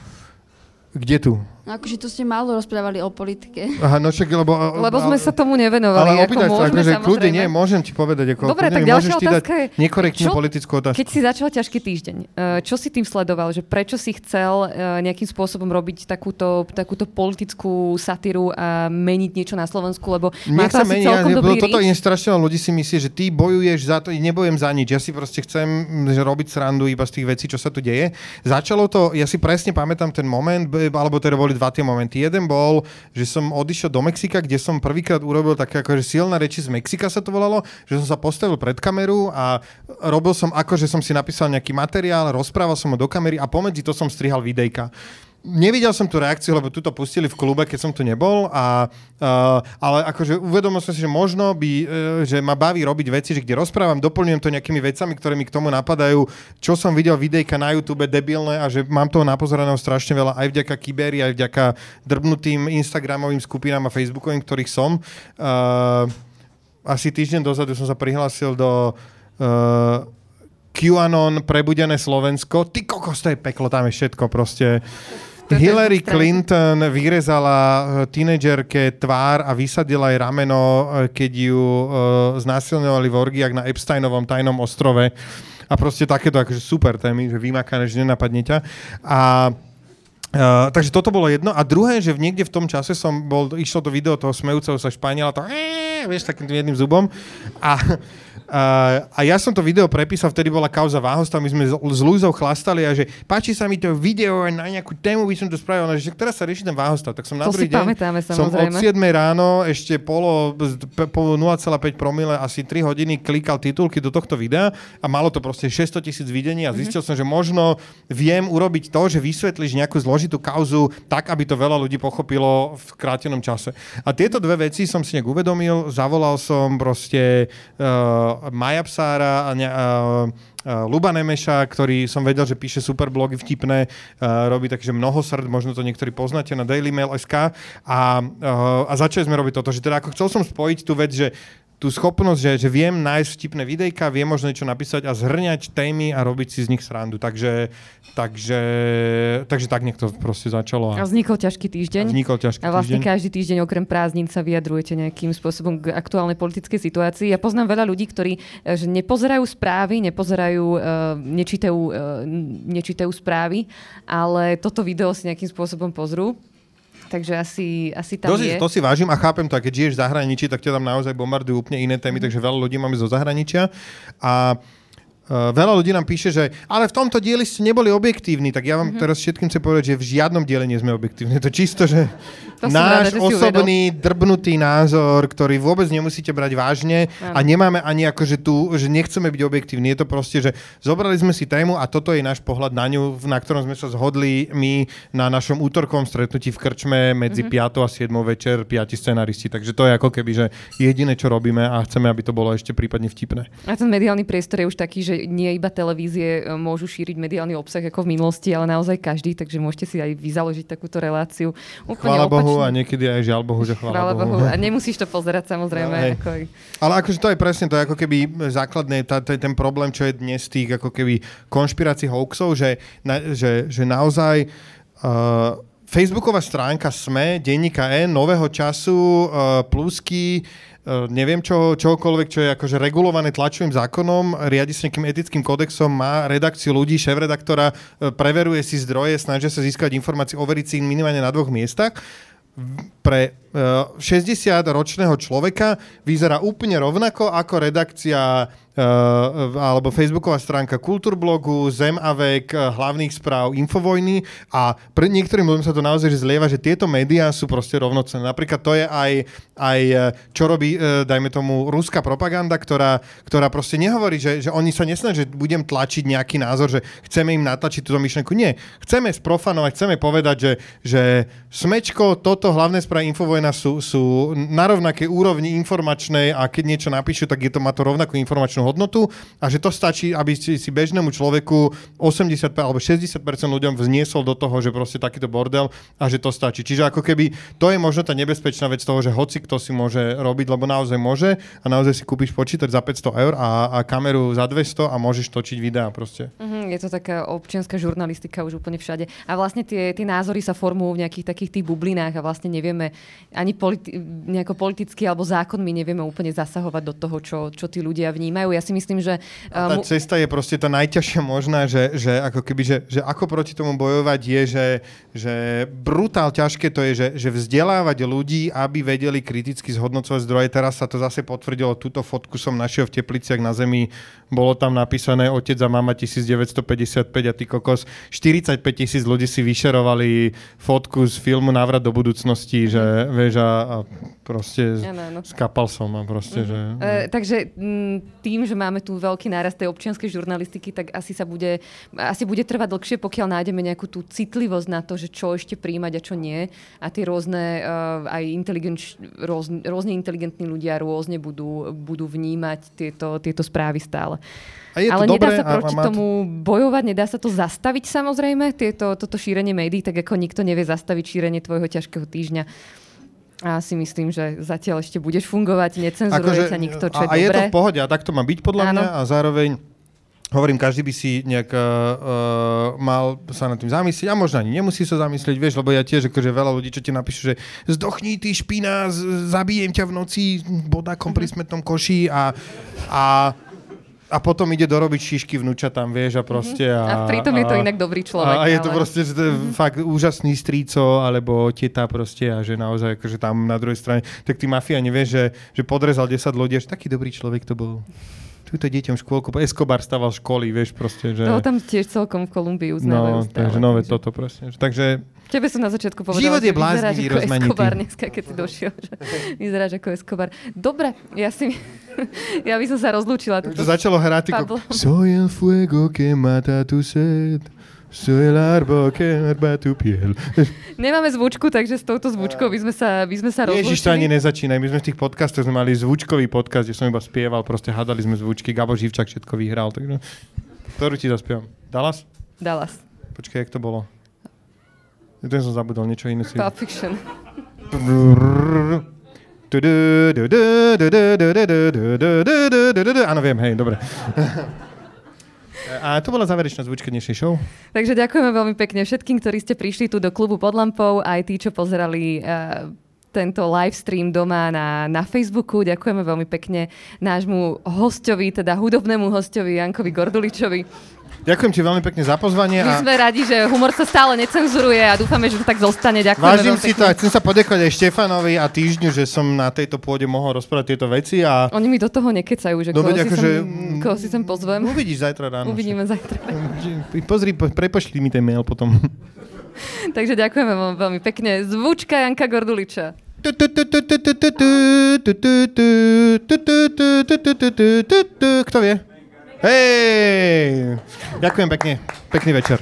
Kde tu? No akože tu ste málo rozprávali o politike. Aha, no však, lebo... Lebo sme sa tomu nevenovali. Ale opýtaj sa, akože kľudne, nie, môžem ti povedať, ako Dobre, tak ďalšia otázka je, nekorektnú čo- politickú otázku. Keď si začal ťažký týždeň, eh, čo si tým sledoval? Že prečo si chcel eh, nejakým spôsobom robiť takúto, takúto politickú satíru a meniť niečo na Slovensku? Lebo Nech to sa mení, ja, dobrý toto je strašne ľudí si myslí, že ty bojuješ za to, nebojem za nič. Ja si proste chcem mm, že robiť srandu iba z tých vecí, čo sa tu deje. Začalo to, ja si presne pamätám ten moment, alebo teda boli dva tie momenty. Jeden bol, že som odišiel do Mexika, kde som prvýkrát urobil také akože silné reči z Mexika sa to volalo, že som sa postavil pred kameru a robil som ako, že som si napísal nejaký materiál, rozprával som ho do kamery a pomedzi to som strihal videjka. Nevidel som tú reakciu, lebo tu to pustili v klube, keď som tu nebol, a, uh, ale akože uvedomil som si, že možno by, uh, že ma baví robiť veci, že kde rozprávam, doplňujem to nejakými vecami, ktoré mi k tomu napadajú, čo som videl videjka na YouTube debilné a že mám toho napozeraného strašne veľa aj vďaka Kiberi, aj vďaka drbnutým Instagramovým skupinám a Facebookovým, ktorých som. Uh, asi týždeň dozadu som sa prihlásil do uh, QAnon, prebudené Slovensko. Ty kokos, to je peklo, tam je všetko proste. Hillary Clinton vyrezala eh, tínedžerke tvár a vysadila jej rameno, eh, keď ju uh, znásilňovali v orgiách na Epsteinovom tajnom ostrove. A proste takéto akože super témy, že vymakané, že nenapadne ťa. A Uh, takže toto bolo jedno. A druhé, že v niekde v tom čase som bol, išlo to video toho smejúceho sa Španiela, to eh, vieš, takým jedným zubom. A A, a ja som to video prepísal, vtedy bola kauza Váhosta, my sme s, s Luzou chlastali a že páči sa mi to video a na nejakú tému by som to spravil, ale že teraz sa rieši ten Váhostav. Tak som na To druhý deň pamätáme, som od samozrejme. 7 ráno ešte polo, po 0,5 promile asi 3 hodiny klikal titulky do tohto videa a malo to proste 600 tisíc videní a zistil som, že možno viem urobiť to, že vysvetlíš nejakú zložitú kauzu tak, aby to veľa ľudí pochopilo v krátenom čase. A tieto dve veci som si nejak uvedomil, zavolal som proste uh, Maja Psára a ne, Luba Nemeša, ktorý som vedel, že píše super blogy vtipné, uh, robí takže mnoho srd, možno to niektorí poznáte na dailymail.sk a, uh, a začali sme robiť toto, že teda ako chcel som spojiť tú vec, že tú schopnosť, že, že viem nájsť vtipné videjka, viem možno niečo napísať a zhrňať témy a robiť si z nich srandu. Takže, takže, takže tak niekto proste začalo. A vznikol ťažký týždeň. A vznikol ťažký A vlastne týždeň. každý týždeň okrem prázdnin sa vyjadrujete nejakým spôsobom k aktuálnej politickej situácii. Ja poznám veľa ľudí, ktorí e, že nepozerajú správy, nepozerajú, uh, nečítajú, uh, nečítajú správy, ale toto video si nejakým spôsobom pozrú. Takže asi, asi tam To si, je. to si vážim a chápem to, a keď žiješ v zahraničí, tak ťa tam naozaj bombardujú úplne iné témy, takže veľa ľudí máme zo zahraničia. A Uh, veľa ľudí nám píše, že ale v tomto dieli ste neboli objektívni, tak ja vám mm-hmm. teraz všetkým chcem povedať, že v žiadnom diele nie sme objektívni. Je to čisto, že To náš rada, osobný drbnutý názor, ktorý vôbec nemusíte brať vážne a Áno. nemáme ani ako, že tu, že nechceme byť objektívni. Je to proste, že zobrali sme si tému a toto je náš pohľad na ňu, na ktorom sme sa zhodli my na našom útorkovom stretnutí v krčme medzi Mhm. mm-hmm. 5 a 7 večer, piati scenaristi. Takže to je ako keby, že jediné, čo robíme a chceme, aby to bolo ešte prípadne vtipné. A ten mediálny priestor je už taký, že nie iba televízie e, môžu šíriť mediálny obsah ako v minulosti, ale naozaj každý, takže môžete si aj vy založiť takúto reláciu. Úplne Chvála Bohu opačne. a niekedy aj žiaľ Bohu, že chvála, Chvála Bohu. Bohu. A nemusíš to pozerať samozrejme. No, ako. Ale akože to je presne to, je ako keby základné, tá, tá, ten problém, čo je dnes tých ako keby konšpirácií hoaxov, že, na, že, že naozaj uh, Facebooková stránka SME, denníka N, Nového času, uh, Plusky, uh, neviem čo, čokoľvek, čo je akože regulované tlačovým zákonom, riadi sa nejakým etickým kodexom, má redakciu ľudí, šéf-redaktora, preveruje si zdroje, snažia sa získať informácie, overiť si ich minimálne na dvoch miestach pre uh, 60-ročného človeka vyzerá úplne rovnako ako redakcia alebo facebooková stránka Kultúrblogu, vek, uh, hlavných správ Infovojny a pre niektorým ľuďom sa to naozaj že zlieva, že tieto médiá sú proste rovnocenné. Napríklad to je aj, aj uh, čo robí, dajme tomu, ruská propaganda, ktorá, ktorá proste nehovorí, že, že oni sa nesnažia, že budem tlačiť nejaký názor, že chceme im natlačiť túto myšlenku. Nie. Chceme sprofanovať, chceme povedať, že, že smečko, toto hlavné správy Infovojna sú, sú na rovnakej úrovni informačnej a keď niečo napíšu, tak je to, má to rovnakú informačnú hodnotu a že to stačí, aby si, si bežnému človeku 80 alebo 60% ľuďom vzniesol do toho, že proste takýto bordel a že to stačí. Čiže ako keby to je možno tá nebezpečná vec toho, že hoci kto si môže robiť, lebo naozaj môže a naozaj si kúpiš počítač za 500 eur a, a kameru za 200 a môžeš točiť videá proste. Mhm, je to taká občianská žurnalistika už úplne všade. A vlastne tie, tie názory sa formujú v nejakých takých tých bublinách a vlastne nevieme ani politi- nejako politicky alebo zákonmi nevieme úplne zasahovať do toho, čo, čo tí ľudia vnímajú. Ja si myslím, že... Tá Uh, mu- cesta je proste tá najťažšia možná, že, že ako keby, že, že ako proti tomu bojovať je, že, že brutál ťažké to je, že, že vzdelávať ľudí, aby vedeli kriticky zhodnocovať zdroje. Teraz sa to zase potvrdilo, túto fotku som našiel v Tepliciach na Zemi, bolo tam napísané otec a mama 1955 a ty kokos. 45 tisíc ľudí si vyšerovali fotku z filmu Návrat do budúcnosti, že vieš a, a proste Áno, áno. skapal som a proste, že... E, takže tým, že máme tu veľký nárast tej občianskej žurnalistiky, tak asi sa bude, asi bude trvať dlhšie, pokiaľ nájdeme nejakú tú citlivosť na to, že čo ešte príjmať a čo nie. A tie rôzne, uh, aj inteligent, rôzne, rôzne inteligentní ľudia rôzne budú, budú vnímať tieto, tieto správy stále. A je to Ale nedá dobré sa a- a proti má to- tomu bojovať, nedá sa to zastaviť samozrejme, tieto, toto šírenie médií, tak ako nikto nevie zastaviť šírenie tvojho ťažkého týždňa. A si myslím, že zatiaľ ešte budeš fungovať, necenzuruje ťa nikto, čo je a, a je to dobré. v pohode a tak to má byť podľa Áno. mňa a zároveň Hovorím, každý by si nejak uh, mal sa nad tým zamyslieť a možno ani nemusí sa zamyslieť, vieš, lebo ja tiež akože veľa ľudí, čo ti napíšu, že zdochni ty špina, z- zabijem ťa v noci bodákom pri smetnom koši a, a a potom ide dorobiť šišky vnúčatám, vieš, a proste... A pritom je to inak dobrý človek, A, a je to ale- proste že to je fakt úžasný stríco, alebo teta proste, a že naozaj akože tam na druhej strane, tak ty mafia nevieš, že, že podrezal 10 ľudí, až taký dobrý človek to bol. Tuto deťom škôlku, Escobar staval školy, vieš proste, že... To tam tiež celkom v Kolumbii uznávajú No, stále. takže nové toto presne. Takže Tebe som na začiatku povedala, Život je že vyzeráš bláznivý, ako. Escobar dneska, keď si došiel. Že vyzeráš ako Escobar. Dobre, ja si... ja by som sa rozlúčila. to začalo hrať ako Soy el fuego que mata tu sed. Soy el árbol que arba tu piel. Nemáme zvučku, takže s touto zvučkou by sme sa, by sme sa rozlúčili. Ježiš, to ani nezačínaj. My sme v tých podcastoch sme mali zvučkový podcast, kde som iba spieval, proste hádali sme zvučky. Gabo Živčak všetko vyhral. Takže... Ktorú ti zaspievam? Dallas? Dallas. Počkaj, jak to bolo? Ten som zabudol, niečo iné si... Pulp Fiction. Áno, viem, hej, dobre. A to bola záverečná zvučka dnešnej show. Takže ďakujeme veľmi pekne všetkým, ktorí ste prišli tu do klubu pod lampou, aj tí, čo pozerali uh, tento live stream doma na, na Facebooku. Ďakujeme veľmi pekne nášmu hostovi, teda hudobnému hostovi Jankovi Gorduličovi. Ďakujem ti veľmi pekne za pozvanie. My A sme radi, že humor sa stále necenzuruje a dúfame, že to tak zostane. Ďakujeme vážim si pekne. to a chcem sa podekovať aj Štefanovi a týždňu, že som na tejto pôde mohol rozprávať tieto veci a Oni mi do toho nekecajú, že No koho, si akože, sem, koho si sem pozvem. uvidíš zajtra ráno. Uvidíme zajtra. Pozri, po- prepošli mi ten mail potom. Takže ďakujeme vám veľmi pekne. Zvučka Janka Gorduliča. Kto vie? Hej! Ďakujem pekne. Pekný večer.